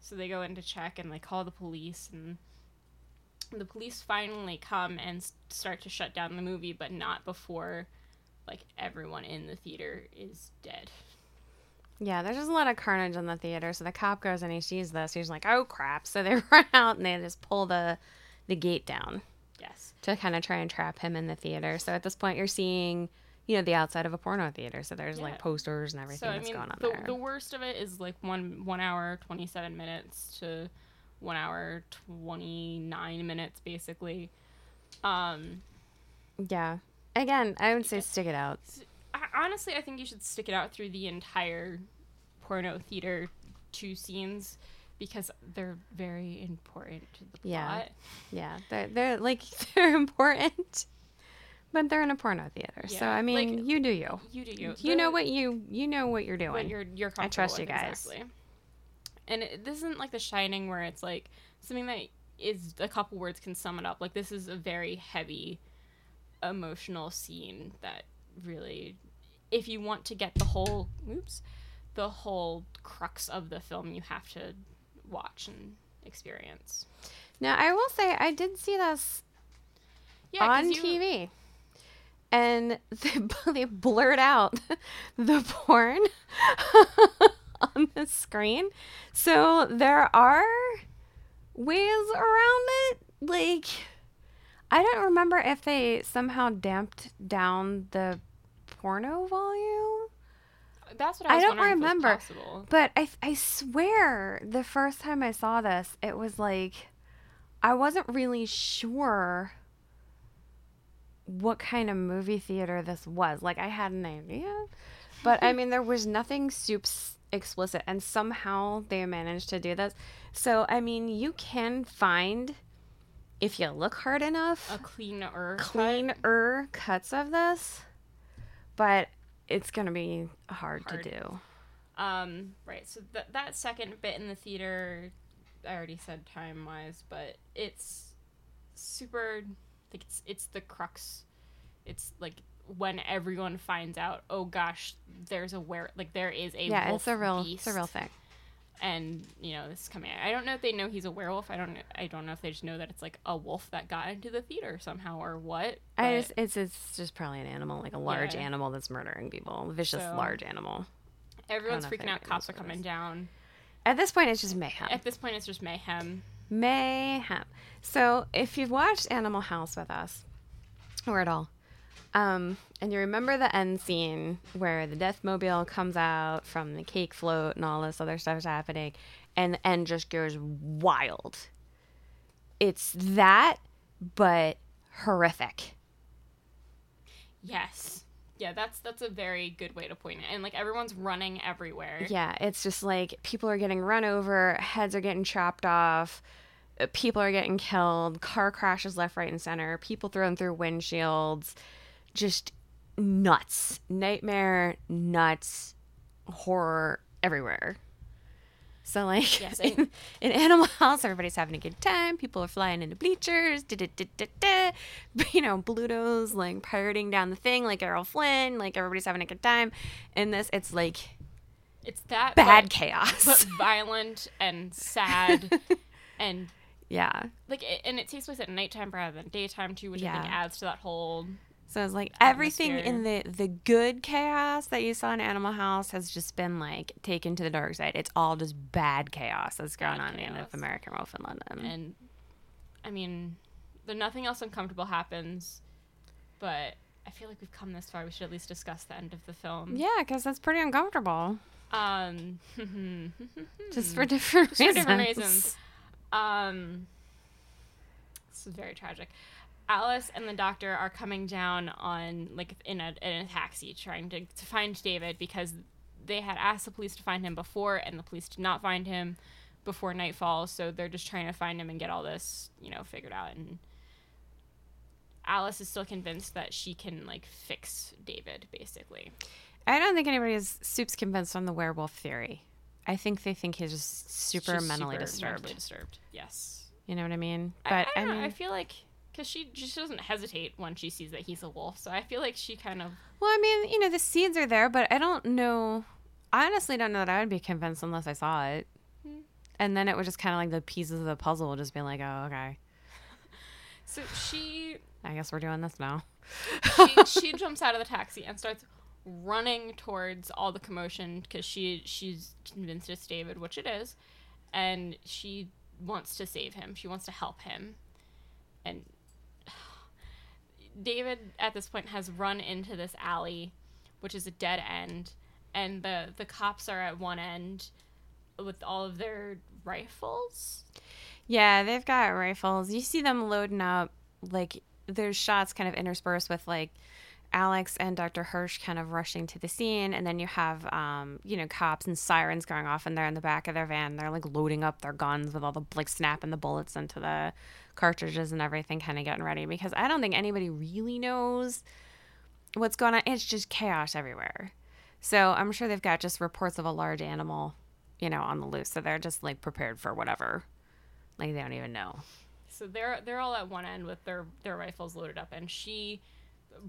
So they go in to check and they call the police and the police finally come and start to shut down the movie, but not before like everyone in the theater is dead. Yeah, there's just a lot of carnage in the theater. So the cop goes and he sees this. He's like, "Oh crap!" So they [LAUGHS] run out and they just pull the the gate down Yes. to kind of try and trap him in the theater. So at this point, you're seeing, you know, the outside of a porno theater. So there's Yeah. like posters and everything So I that's mean, going on the, there. the worst of it is like one one hour twenty seven minutes to one hour twenty nine minutes, basically. Um, yeah. Again, I would say stick it out. Honestly, I think you should stick it out through the entire porno theater two scenes because they're very important to the Yeah. plot. Yeah, yeah, they're they're like [LAUGHS] they're important, but they're in a porno theater. so I mean, like, you do you. You do you. You know what you you know what you're doing. what you're you're comfortable I trust you guys. Exactly. And it, this isn't like The Shining where it's like something that is a couple words can sum it up. Like this is a very heavy, emotional scene that really, if you want to get the whole oops, the whole crux of the film, you have to watch and experience. Now I will say I did see this Yeah, on you- TV, and [LAUGHS] they, they blurred out [LAUGHS] the porn [LAUGHS] on the screen. So there are ways around it. Like I don't remember if they somehow damped down the porno volume. That's what I, I don't wondering if it was remember. But I, I swear the first time I saw this, it was like I wasn't really sure what kind of movie theater this was. Like I had an idea, but I mean there was nothing soups explicit, and somehow they managed to do this. So I mean you can find if you look hard enough A cleaner, cut. cuts of this, but it's gonna be hard, Hard. to do. Um, right. So that that second bit in the theater, I already said time wise, but it's super. Like it's it's the crux. It's like when everyone finds out. Oh gosh, there's a where like there is a yeah, it's a real, beast, it's a real thing. And you know this is coming. I don't know if they know he's a werewolf. I don't. know- I don't know if they just know that it's like a wolf that got into the theater somehow or what. I just, it's it's just probably an animal, like a large Yeah. animal that's murdering people, a vicious So- large animal. everyone's freaking out. Cops are coming down. At this point, it's just mayhem. At this point, it's just mayhem. mayhem. So if you've watched Animal House with us, or at all, um, and you remember the end scene where the Deathmobile comes out from the cake float and all this other stuff is happening, and the end just goes wild. It's that, but horrific. Yes. Yeah, that's that's a very good way to point it. And like everyone's running everywhere. Yeah, it's just like people are getting run over, heads are getting chopped off, uh, people are getting killed, car crashes left, right, and center, people thrown through windshields, just nuts, nightmare, nuts, horror everywhere. So like Yes, in, and- in Animal House, everybody's having a good time. People are flying into bleachers, da, da, da, da, da. [LAUGHS] you know, Bluto's like pirating down the thing, like Errol Flynn, like everybody's having a good time. In this, it's like It's that bad but, chaos. but [LAUGHS] violent and sad [LAUGHS] and yeah, like and it takes place at nighttime rather than daytime too, which I think adds to that whole So it's like everything in the the good chaos that you saw in Animal House has just been like taken to the dark side. It's all just bad chaos that's going Bad on in chaos. the American Wolf in London. and I mean, the nothing else uncomfortable happens, but I feel like we've come this far. We should at least discuss the end of the film. yeah, because that's pretty uncomfortable, Um, [LAUGHS] just for different Just for reasons. different reasons. Um, this is very tragic. Alex and the doctor are coming down on like in a in a taxi trying to to find David because they had asked the police to find him before and the police did not find him before nightfall so they're just trying to find him and get all this you know figured out and Alex is still convinced that she can like fix David basically. I don't think anybody is soups convinced on the werewolf theory. I think they think he's just super She's mentally super disturbed. disturbed. Yes. You know what I mean? But I, I, don't know, mean, I feel like because she she doesn't hesitate when she sees that he's a wolf, so I feel like she kind of well, I mean, you know, the seeds are there, but I don't know. I honestly don't know that I would be convinced unless I saw it. Hmm. And then it was just kind of like the pieces of the puzzle just being like, oh, okay. [LAUGHS] so she I guess we're doing this now. she, [LAUGHS] she jumps out of the taxi and starts running towards all the commotion because she she's convinced it's David, which it is, and she wants to save him. She wants to help him, and David at this point has run into this alley, which is a dead end, and the the cops are at one end with all of their rifles. Yeah, they've got rifles. You see them loading up. Like there's shots kind of interspersed with like Alex and Dr. Hirsch kind of rushing to the scene, and then you have um, you know cops and sirens going off, and they're in the back of their van. They're like loading up their guns with all the like snapping the bullets into the cartridges and everything, kind of getting ready. Because I don't think anybody really knows what's going on. It's just chaos everywhere. So I'm sure they've got just reports of a large animal, you know, on the loose. So they're just like prepared for whatever. Like they don't even know. So they're they're all at one end with their their rifles loaded up, and she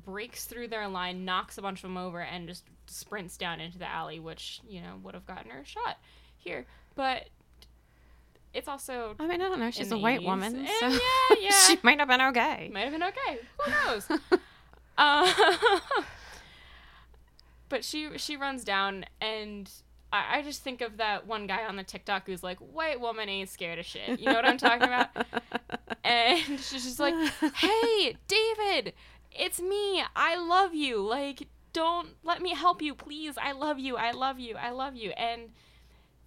breaks through their line, knocks a bunch of them over, and just sprints down into the alley, which you know would have gotten her shot here. But it's also I mean, I don't know. She's a white 80s. woman, And so [LAUGHS] yeah, yeah. she might have been okay. might have been okay. Who [LAUGHS] knows? [LAUGHS] uh, but she she runs down, and I, I just think of that one guy on the TikTok who's like, "White woman ain't scared of shit." You know what I'm talking about? and she's just like, "Hey, David, it's me. I love you. Like, don't let me help you, please. I love you. I love you. I love you." And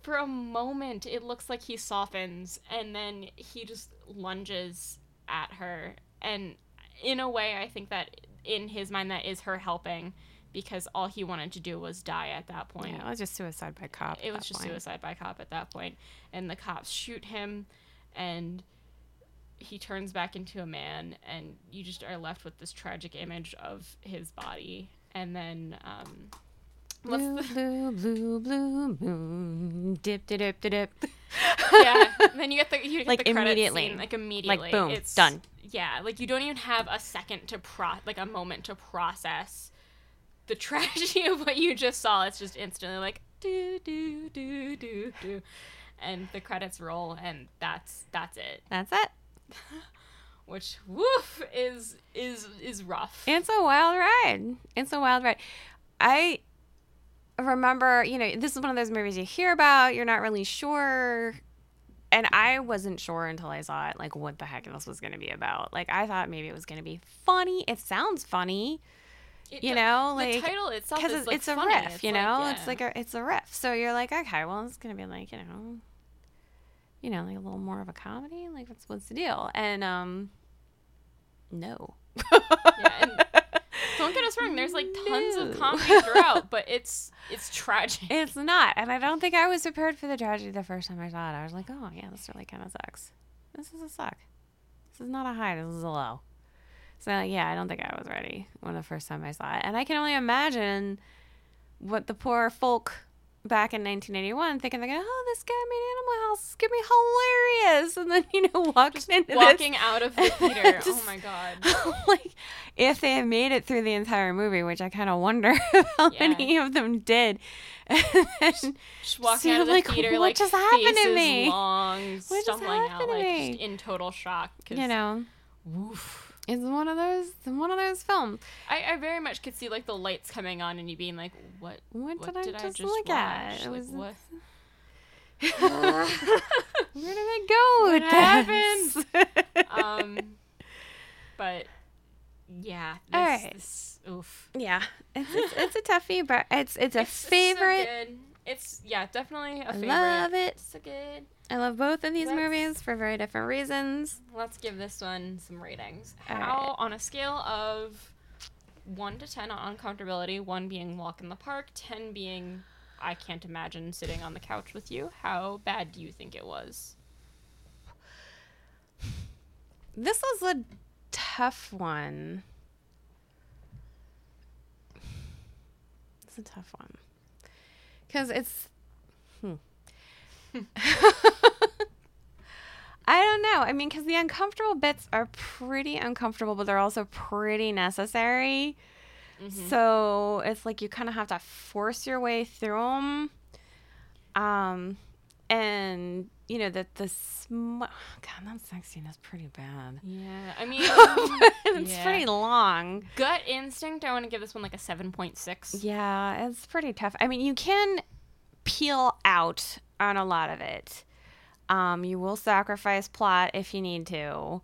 for a moment, it looks like he softens, and then he just lunges at her. And in a way, I think that in his mind, that is her helping, because all he wanted to do was die at that point Yeah, it was just suicide by cop. it was just point. suicide by cop at that point and the cops shoot him and he turns back into a man and you just are left with this tragic image of his body and then um what's Blue, the blue, blue, blue moon. Dip, dip, dip, dip, [LAUGHS] yeah then you get the you get Like, the immediately. scene, like immediately like boom, it's done. yeah like you don't even have a second to pro like a moment to process the [LAUGHS] tragedy of what you just saw it's just instantly like do do do do do and the credits roll and that's that's it That's it. [LAUGHS] which woof is is is rough It's a wild ride. It's a wild ride. I remember, you know, this is one of those movies you hear about, you're not really sure. And I wasn't sure until I saw it, like, what the heck this was going to be about. Like, I thought maybe it was going to be funny. It sounds funny, It you know, the like title itself because it's, like it's a funny. riff, It's you like, know, yeah. it's like a it's a riff. So you're like, okay, well, it's gonna be like, you know, you know, like a little more of a comedy. Like, what's what's the deal? And um, no. yeah, and [LAUGHS] don't get us wrong there's like tons of comedy throughout but it's it's tragic It's not, and I don't think I was prepared for the tragedy the first time I saw it. I was like, "Oh yeah, this really kind of sucks. This is a suck. This is not a high. This is a low." So yeah, I don't think I was ready when the first time I saw it, and I can only imagine what the poor folk back in 1981 thinking they're going, "Oh, this guy made Animal House. It's gonna be hilarious," and then [LAUGHS] you know walked into walking this. out of the [LAUGHS] theater oh my god [LAUGHS] like if they had made it through the entire movie, which I kind of wonder how Yeah. many of them did. And then just walking See, out of the like, theater what like just happened to me? long just stumbling out happened to like me? just in total shock you know, woof It's one of those one of those films. I, I very much could see like the lights coming on and you being like, "What? What, What did, did I I just, just look at? watch? It Like, was what- [LAUGHS] [LAUGHS] Where did I go What this? [LAUGHS] um, but yeah, this, All right. this oof. yeah, it's, it's it's a toughie, but it's it's a It's so favorite. good. It's yeah, definitely a I favorite. love it. So good. I love both of these Let's- movies for very different reasons. Let's give this one some ratings. All How right. on a scale of one to ten on uncomfortability, one being walk in the park, ten being I can't imagine sitting on the couch with you. How bad do you think it was? This was a tough one. It's a tough one because it's. I don't know. I mean, because the uncomfortable bits are pretty uncomfortable, but they're also pretty necessary. So it's like you kind of have to force your way through them. Um, and you know that the sm- God, that sex scene is pretty bad. Yeah, I mean, [LAUGHS] it's Yeah. pretty long. gut instinct. I want to give this one like a seven point six. Yeah, it's pretty tough. I mean, you can peel out on a lot of it. Um, you will sacrifice plot if you need to,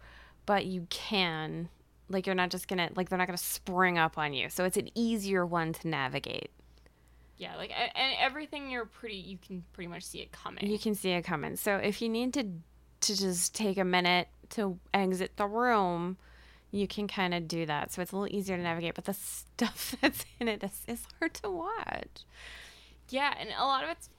but you can. Like, you're not just gonna, like, they're not gonna spring up on you. So it's an easier one to navigate. Yeah, like and everything you're pretty. You can pretty much see it coming. You can see it coming. So if you need to, to just take a minute to exit the room, you can kind of do that. So it's a little easier to navigate. But the [LAUGHS] stuff that's in it is, is hard to watch. Yeah, and a lot of it's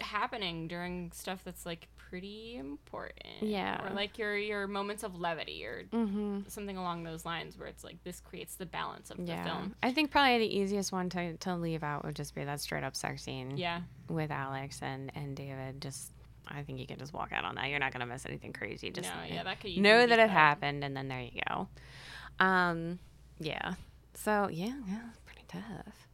happening during stuff that's like pretty important. Yeah. Or like your your moments of levity or Mm-hmm. something along those lines where it's like this creates the balance of the film. I think probably the easiest one to, to leave out would just be that straight up sex scene Yeah. with Alex and, and David. Just, I think you can just walk out on that. You're not going to miss anything crazy. Just no, yeah, that could know that it happened, and then there you go. Um, yeah. So yeah, yeah, it's pretty tough.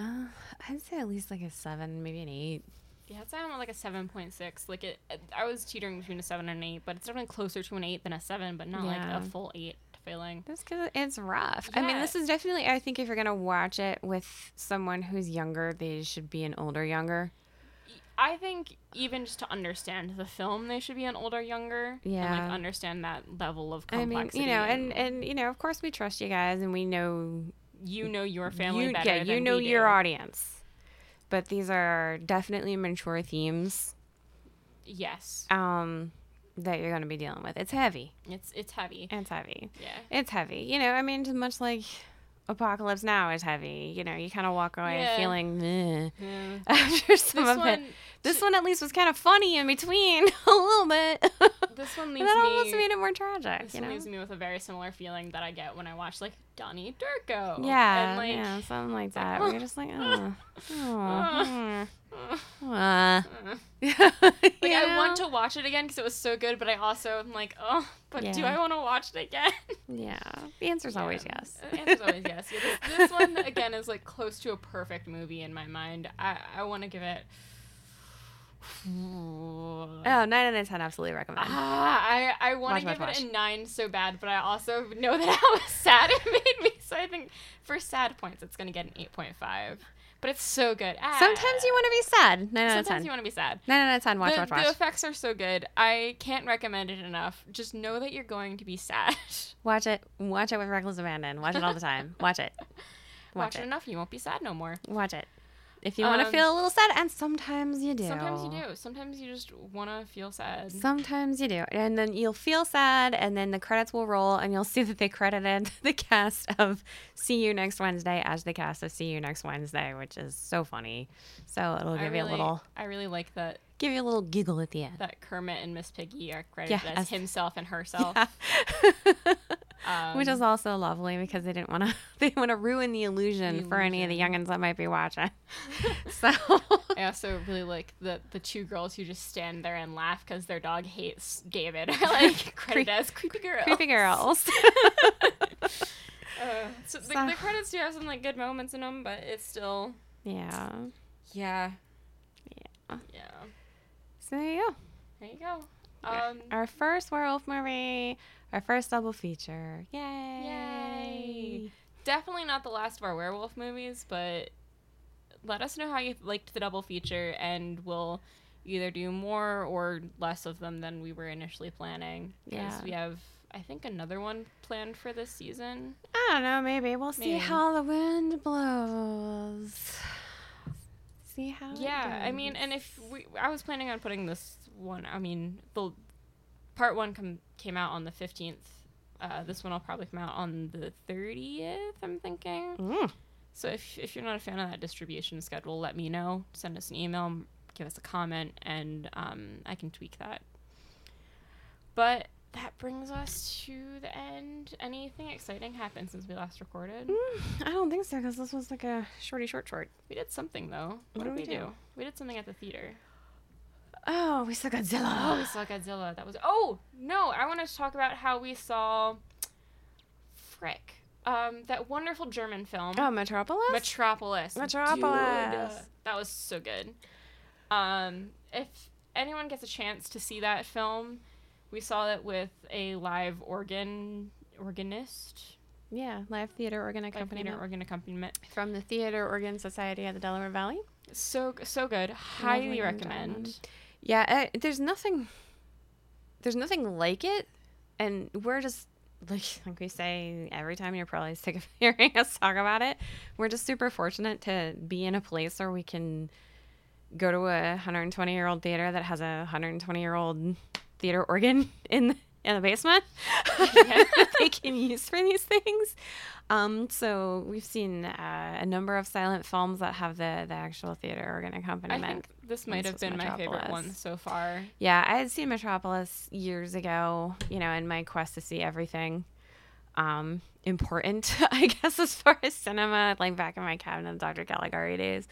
Uh, I'd say at least like a seven, maybe an eight. Yeah, I'd say I'm like a seven point six. Like it, I was teetering between a seven and an eight, but it's definitely closer to an eight than a seven, but not like a full eight feeling. Just because it's rough. I mean, this is definitely. I think if you're gonna watch it with someone who's younger, they should be an older younger. I think even just to understand the film, they should be an older, younger. Yeah. And Yeah. like understand that level of I complexity. mean, you know, and and you know, of course, we trust you guys, and we know you know your family you, better. yeah, you know your audience. But these are definitely mature themes Yes, um, that you're going to be dealing with. It's heavy. it's it's heavy. It's heavy. Yeah. It's heavy. You know, I mean, much like Apocalypse Now is heavy. You know, you kind of walk away Yeah. feeling meh Yeah. [LAUGHS] after some This of it. one, This one at least was kind of funny in between [LAUGHS] a little bit. this one [LAUGHS] leaves that almost made it more tragic, This you one know? leaves me with a very similar feeling that I get when I watch like Donnie Darko. Yeah, and, like, yeah, something like like, that. You're just like, oh, oh, uh. [LAUGHS] Like You [LAUGHS] I want to watch it again because it was so good, but I also am like, oh, but do I want to watch it again? Yeah, the answer's always yes. The answer's always yes. Yeah, this, this [LAUGHS] one again is like close to a perfect movie in my mind. I I want to give it. Oh, [SIGHS] nine out of ten, absolutely recommend. Ah, I I want to give watch. it a nine so bad, but I also know that how sad it made me. So I think for sad points, it's gonna get an eight point five. But it's so good. Ah, Sometimes you want to be sad. Nine out of Sometimes ten. you want to be sad. Nine out of ten. Watch, the, watch, the effects are so good. I can't recommend it enough. Just know that you're going to be sad. [LAUGHS] Watch it. Watch it with reckless abandon. Watch it all the time. Watch it. [LAUGHS] Watch Watch it it. enough, you won't be sad no more. Watch it. If you want to Um, feel a little sad, and sometimes you do. Sometimes you do. Sometimes you just want to feel sad. Sometimes you do. And then you'll feel sad, and then the credits will roll, and you'll [LAUGHS] see that they credited [LAUGHS] the cast of See You Next Wednesday as the cast of See You Next Wednesday, which is so funny. So it'll I give really, you a little I really like that give you a little giggle at the end. that Kermit and Miss Piggy are credited Yeah, as as- himself and herself. [LAUGHS] Um, Which is also lovely because they didn't want to [LAUGHS] they want to ruin the illusion, The for any of the youngins that might be watching. [LAUGHS] so [LAUGHS] I also really like the the two girls who just stand there and laugh because their dog hates David. Like credited as creepy girl. creepy girls. Uh, so the, So- the credits do have some like good moments in them, but it's still yeah. yeah Yeah. yeah. So there you go. There you go. Um, Our first werewolf movie, our first double feature. Yay! Yay. definitely not the last of our werewolf movies, but let us know how you liked the double feature, and we'll either do more or less of them than we were initially planning. 'cause Yeah. we have, I think, another one planned for this season. I don't know. Maybe we'll see how the wind blows. See how. Yeah, I mean, and if we, I was planning on putting this one. I mean, the part one com- came out on the fifteenth. Uh, this one will probably come out on the thirtieth. I'm thinking. Mm. So if if you're not a fan of that distribution schedule, let me know. Send us an email, give us a comment, and um, I can tweak that. But that brings us to the end. Anything exciting happened since we last recorded? Mm, I don't think so because this was like a shorty short short. We did something though. What What, did we we do? do? We did something at the theater. Oh, we saw Godzilla. Oh, we saw Godzilla. That was. Oh no! I want to talk about how we saw. Frick. Um, that wonderful German film. Oh, Metropolis. Metropolis. Metropolis. Dude, that was so good. Um, if anyone gets a chance to see that film, we saw it with a live organ organist, yeah, live theater organ live accompaniment theater organ accompaniment. from the Theater Organ Society at the Delaware Valley. So so good. Highly and recommend. Yeah, uh, there's nothing. There's nothing like it, and we're just like [LAUGHS] like we say every time. You're probably sick of [LAUGHS] hearing us talk about it. We're just super fortunate to be in a place where we can go to a 120 year old theater that has a 120 year old theater organ [LAUGHS] in in the basement that they can use for these things. Um, so we've seen uh, a number of silent films that have the the actual theater organ I accompaniment. This might This have been my favorite one so far. Yeah, I had seen Metropolis years ago, you know, in my quest to see everything um, important, [LAUGHS] I guess, as far as cinema, like back in my cabinet Dr. Caligari days.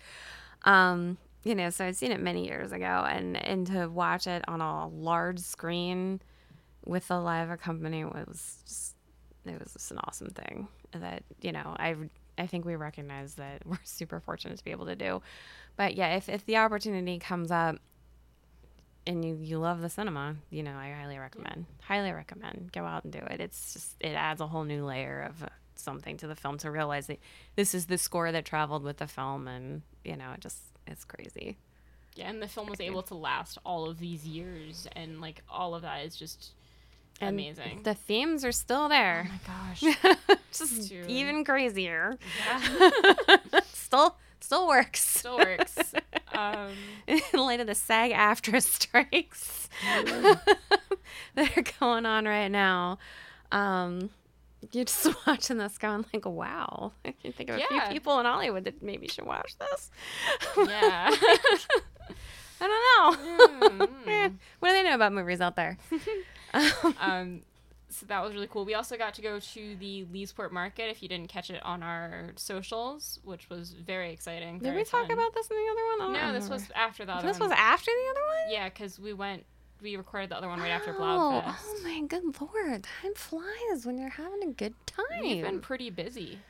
Um, you know, so I'd seen it many years ago, and, and to watch it on a large screen with a live accompaniment was just, it was just an awesome thing that, you know, I, I think we recognize that [LAUGHS] we're super fortunate to be able to do. But yeah, if, if the opportunity comes up, and you, you love the cinema, you know, I highly recommend. Highly recommend. Go out and do it. It's just it adds a whole new layer of uh, something to the film to realize that this is the score that traveled with the film, and you know, it just it's crazy. Yeah, and the film was able to last all of these years, and like all of that is just And amazing. The themes are still there. oh my gosh, [LAUGHS] just Dude. even crazier. yeah, [LAUGHS] still still works. still works. Um, [LAUGHS] in light of the SAG AFTRA [LAUGHS] strikes [LAUGHS] that are going on right now. Um, you're just watching this going like, wow. I can think of a few people in Hollywood that maybe should watch this. yeah. I don't know. Hmm. Eh, what do they know about movies out there? Um, um, so that was really cool. We also got to go to the Leesport Market. If you didn't catch it on our socials, which was very exciting. Did we talk fun. about this in the other one? No, this was after the other This one. was after the other one? yeah, because we went. We recorded the other one right after Oh, Blobfest. oh my good lord. Time flies when you're having a good time. We've been pretty busy.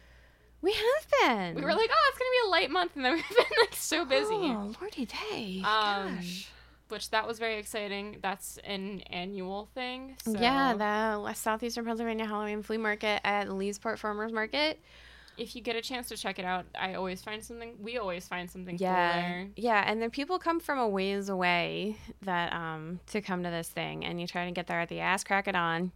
we have been. We were like, oh, it's gonna be a light month, and then [LAUGHS] we've been like so busy. Oh, lordy day. Um, Gosh. Which that was very exciting. That's an annual thing. So Yeah, the West Southeastern Pennsylvania Halloween Flea Market at Leesport Farmers Market. if you get a chance to check it out, I always find something. We always find something Yeah, cool there. yeah, and then people come from a ways away that um to come to this thing, and you try to get there at the ass crack it on,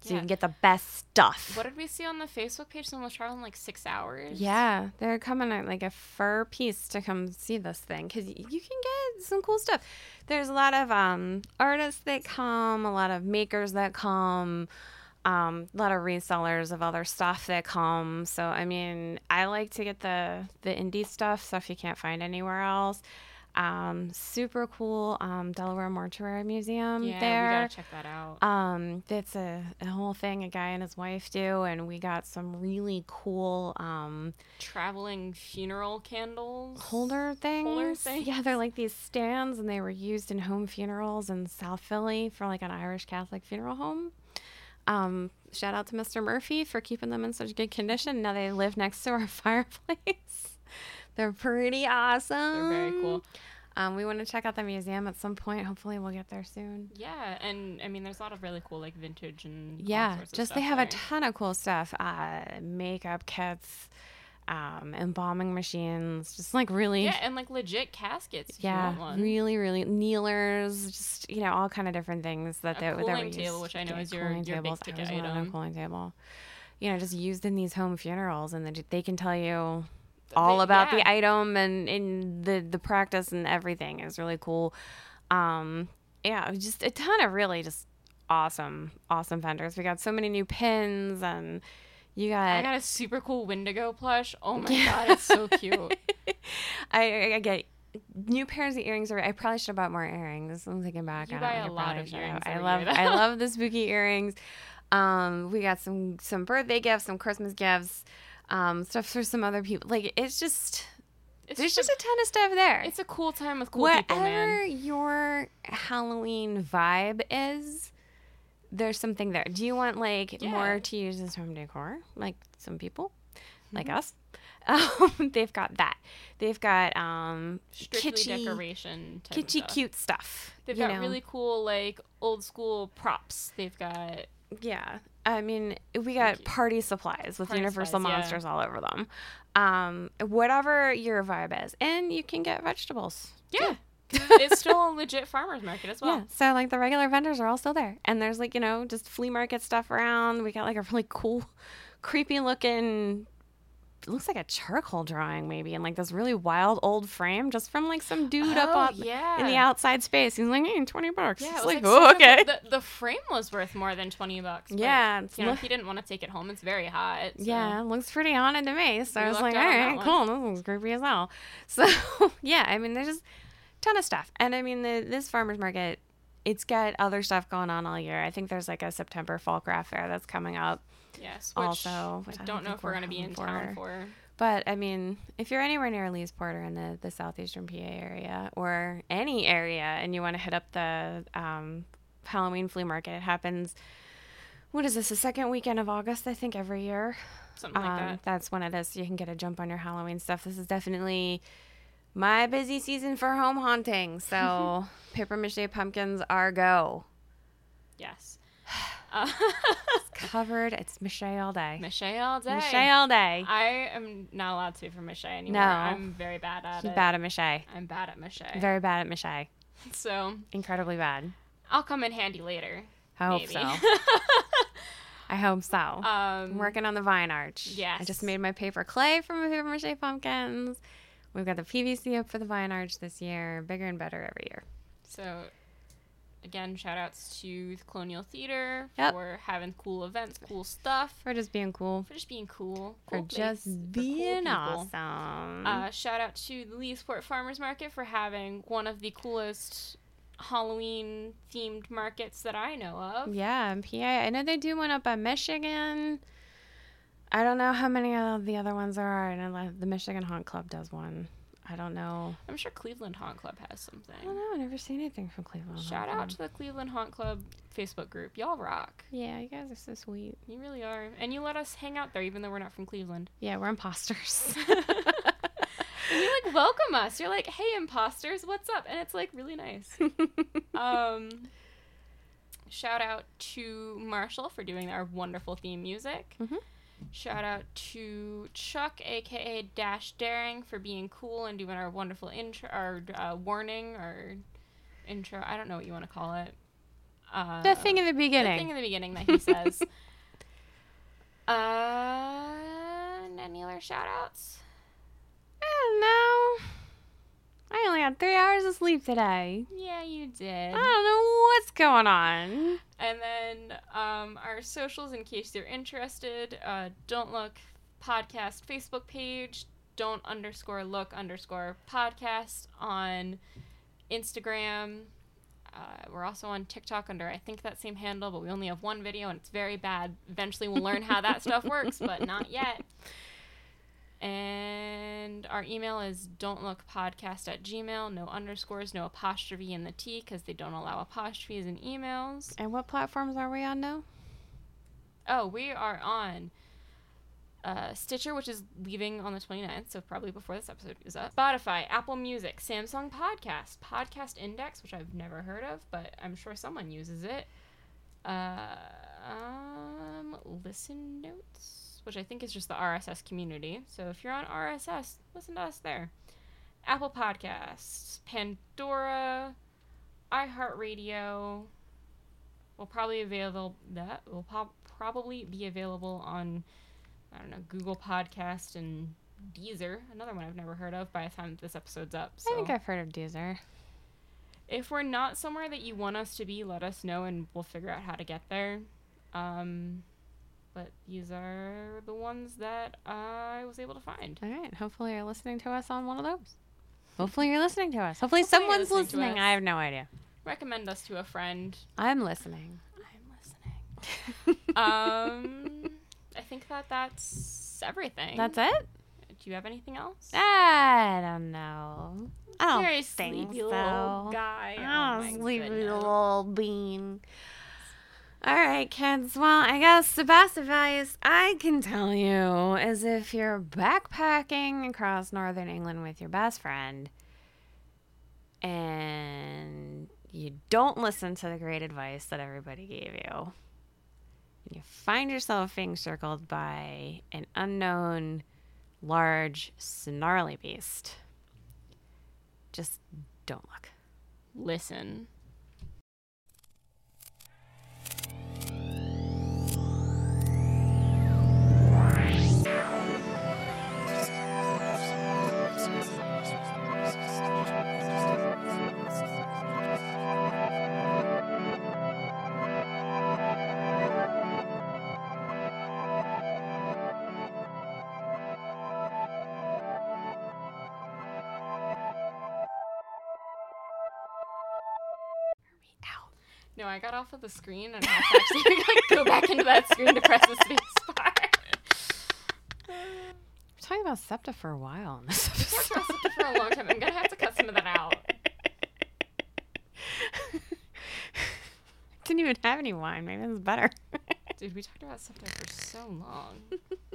so you can get the best stuff. What did we see on the Facebook page? Someone was traveling like six hours. Yeah, they're coming at like a fur piece to come see this thing because you can get some cool stuff. There's a lot of um, artists that come, a lot of makers that come, um, a lot of resellers of other stuff that come. So I mean, I like to get the the indie stuff, stuff you can't find anywhere else. Um, super cool um, Delaware Mortuary Museum yeah, there. we gotta check that out. Um, it's a, a whole thing a guy and his wife do, and we got some really cool um Traveling funeral candles. holder things. things? Yeah, they're like these stands, and they were used in home funerals in South Philly for like an Irish Catholic funeral home. Um, shout out to Mr. Murphy for keeping them in such good condition. Now they live next to our [LAUGHS] fireplace. They're pretty awesome. They're very cool. Um, we want to check out the museum at some point. Hopefully, we'll get there soon. Yeah, and I mean, there's a lot of really cool like vintage and Yeah, just they have a ton of cool stuff. Uh, makeup kits, um, embalming machines, just like really, yeah, and like legit caskets. If yeah, you want one. really, really kneelers, just you know, all kind of different things that A they that were cooling table, which I know Yeah, is your- cooling your big ticket always wanted a item. cooling table. You know, just used in these home funerals, and they, they can tell you all about the item and in the the practice and everything. is really cool. Um, yeah, just a ton of really just awesome, awesome vendors. We got so many new pins, and you got I got. a super cool Wendigo plush. Oh my god, it's so cute. [LAUGHS] I, I, get new pairs of earrings. I probably should have bought more earrings. I'm thinking back. You on buy it. I lot of earrings I love. I love the spooky earrings. Um, we got some some birthday gifts, some Christmas gifts, um, stuff for some other people. Like it's just It's there's just a ton of stuff there. It's a cool time with cool Whatever people, man. your Halloween vibe is, there's something there. Do you want like Yeah. more to use as home decor, like some people, like Mm-hmm. us? [LAUGHS] Um, they've got that. They've got um, Strictly kitschy, decoration. Type kitschy, stuff. cute stuff. They've got know? really cool like old school props. They've got Yeah. I mean, we got party supplies with Party Universal supplies, yeah. Monsters all over them. Um, whatever your vibe is. And you can get vegetables. yeah. it's [LAUGHS] still a legit farmers market as well. Yeah. So like the regular vendors are all still there. And there's like, you know, just flea market stuff around. We got like a really cool, [LAUGHS] creepy looking it looks like a charcoal drawing maybe in like this really wild old frame just from like some dude up Oh, on yeah. in the outside space. He's like, hey, 20 bucks. Yeah, it it's was like, like, oh, okay. The, the frame was worth more than twenty bucks. but, Yeah, you know, lo- if he didn't want to take it home, it's very hot. so- Yeah, it looks pretty haunted to me. So I was like, all right out on one. cool. This one's creepy as hell. [LAUGHS] So yeah, I mean, there's just a ton of stuff. And I mean, the, this farmer's market, it's got other stuff going on all year. I think there's like a September fall craft fair that's coming up. Yes. Which Also, I I don't know if we're we're going to be in home town for. for. But I mean, if you're anywhere near Leesport or in the, the southeastern PA area or any area and you want to hit up the um, Halloween flea market, it happens. What is this? The second weekend of August, I think, every year. Something like Um, that. That's when it is. You can get a jump on your Halloween stuff. This is definitely my busy season for home haunting. So [LAUGHS] paper mache pumpkins are go. Yes. [SIGHS] [SIGHS] [SIGHS] Uh, Covered. It's mache all day. Mache all day. Mache all day. I am not allowed to for mache anymore. No. I'm very bad at He's it. bad at mache. I'm bad at mache. Very bad at mache. [LAUGHS] so Incredibly bad. I'll come in handy later. I hope maybe. so. [LAUGHS] I hope so. Um, I'm working on the vine arch. Yes. I just made my paper clay from my paper mache pumpkins. We've got the PVC up for the vine arch this year. Bigger and better every year. So, again, shout outs to the Colonial Theater Yep. for having cool events, cool stuff, For just being cool. for just being cool. For place, just for cool being awesome. Uh, shout out to the Leesport Farmers Market for having one of the coolest Halloween themed markets that I know of. Yeah, in PA. I know they do one up in Michigan. I don't know how many of the other ones there are. I know the Michigan Haunt Club does one. I don't know. I'm sure Cleveland Haunt Club has something. I don't know. I've never seen anything from Cleveland. Shout Haunt out Club. to the Cleveland Haunt Club Facebook group. Y'all rock. Yeah, you guys are so sweet. You really are. And you let us hang out there even though we're not from Cleveland. Yeah, we're imposters. [LAUGHS] [LAUGHS] And you like welcome us. You're like, "Hey imposters, what's up?" And it's like really nice. [LAUGHS] um shout out to Marshall for doing our wonderful theme music. Mhm. Shout out to Chuck, aka Dash Daring, for being cool and doing our wonderful intro, our uh, warning, or intro. I don't know what you want to call it. Uh, the thing in the beginning. the thing in the beginning that he [LAUGHS] says. uh, and any other shout outs? I don't know. I only had three hours of sleep today. Yeah, you did. I don't know what's going on. And then um, our socials, in case you're interested, uh, don't look podcast Facebook page, don't underscore look underscore podcast on Instagram. Uh, we're also on TikTok under I think that same handle, but we only have one video and it's very bad. Eventually, we'll learn how that stuff works, but not yet. [LAUGHS] And our email is don't look podcast at gmail. No underscores, no apostrophe in the T because they don't allow apostrophes in emails. And what platforms are we on now? Oh, we are on uh, Stitcher, which is leaving on the 29th, so probably before this episode is up. Spotify, Apple Music, Samsung Podcast, Podcast Index, which I've never heard of, but I'm sure someone uses it. Uh, um, Listen Notes, which I think is just the RSS community. So if you're on RSS, listen to us there. Apple Podcasts, Pandora, iHeartRadio will probably available that will po- probably be available on I don't know Google Podcast and Deezer, another one I've never heard of by the time this episode's up. So I think I've heard of Deezer. if we're not somewhere that you want us to be, let us know and we'll figure out how to get there. Um, but these are the ones that I was able to find. All right. Hopefully, you're listening to us on one of those. Hopefully, you're listening to us. Hopefully, Hopefully someone's listening listening. I have no idea. Recommend us to a friend. I'm listening. I'm listening. um, I think that that's everything. That's it? Do you have anything else? I don't know. I don't Very think sleepy so. little guy. I Oh don't my sleepy little bean. All right, kids. Well, I guess the best advice I can tell you is if you're backpacking across northern England with your best friend and you don't listen to the great advice that everybody gave you, and you find yourself being circled by an unknown, large, snarly beast, just don't look. Listen. Off of the screen and have to actually [LAUGHS] like go back into that screen to press the space bar. We're talking about SEPTA for a while in this episode. it for a long time. I'm gonna have to cut some of that out. [LAUGHS] Didn't even have any wine. Maybe it's better. Dude, we talked about SEPTA for so long. [LAUGHS]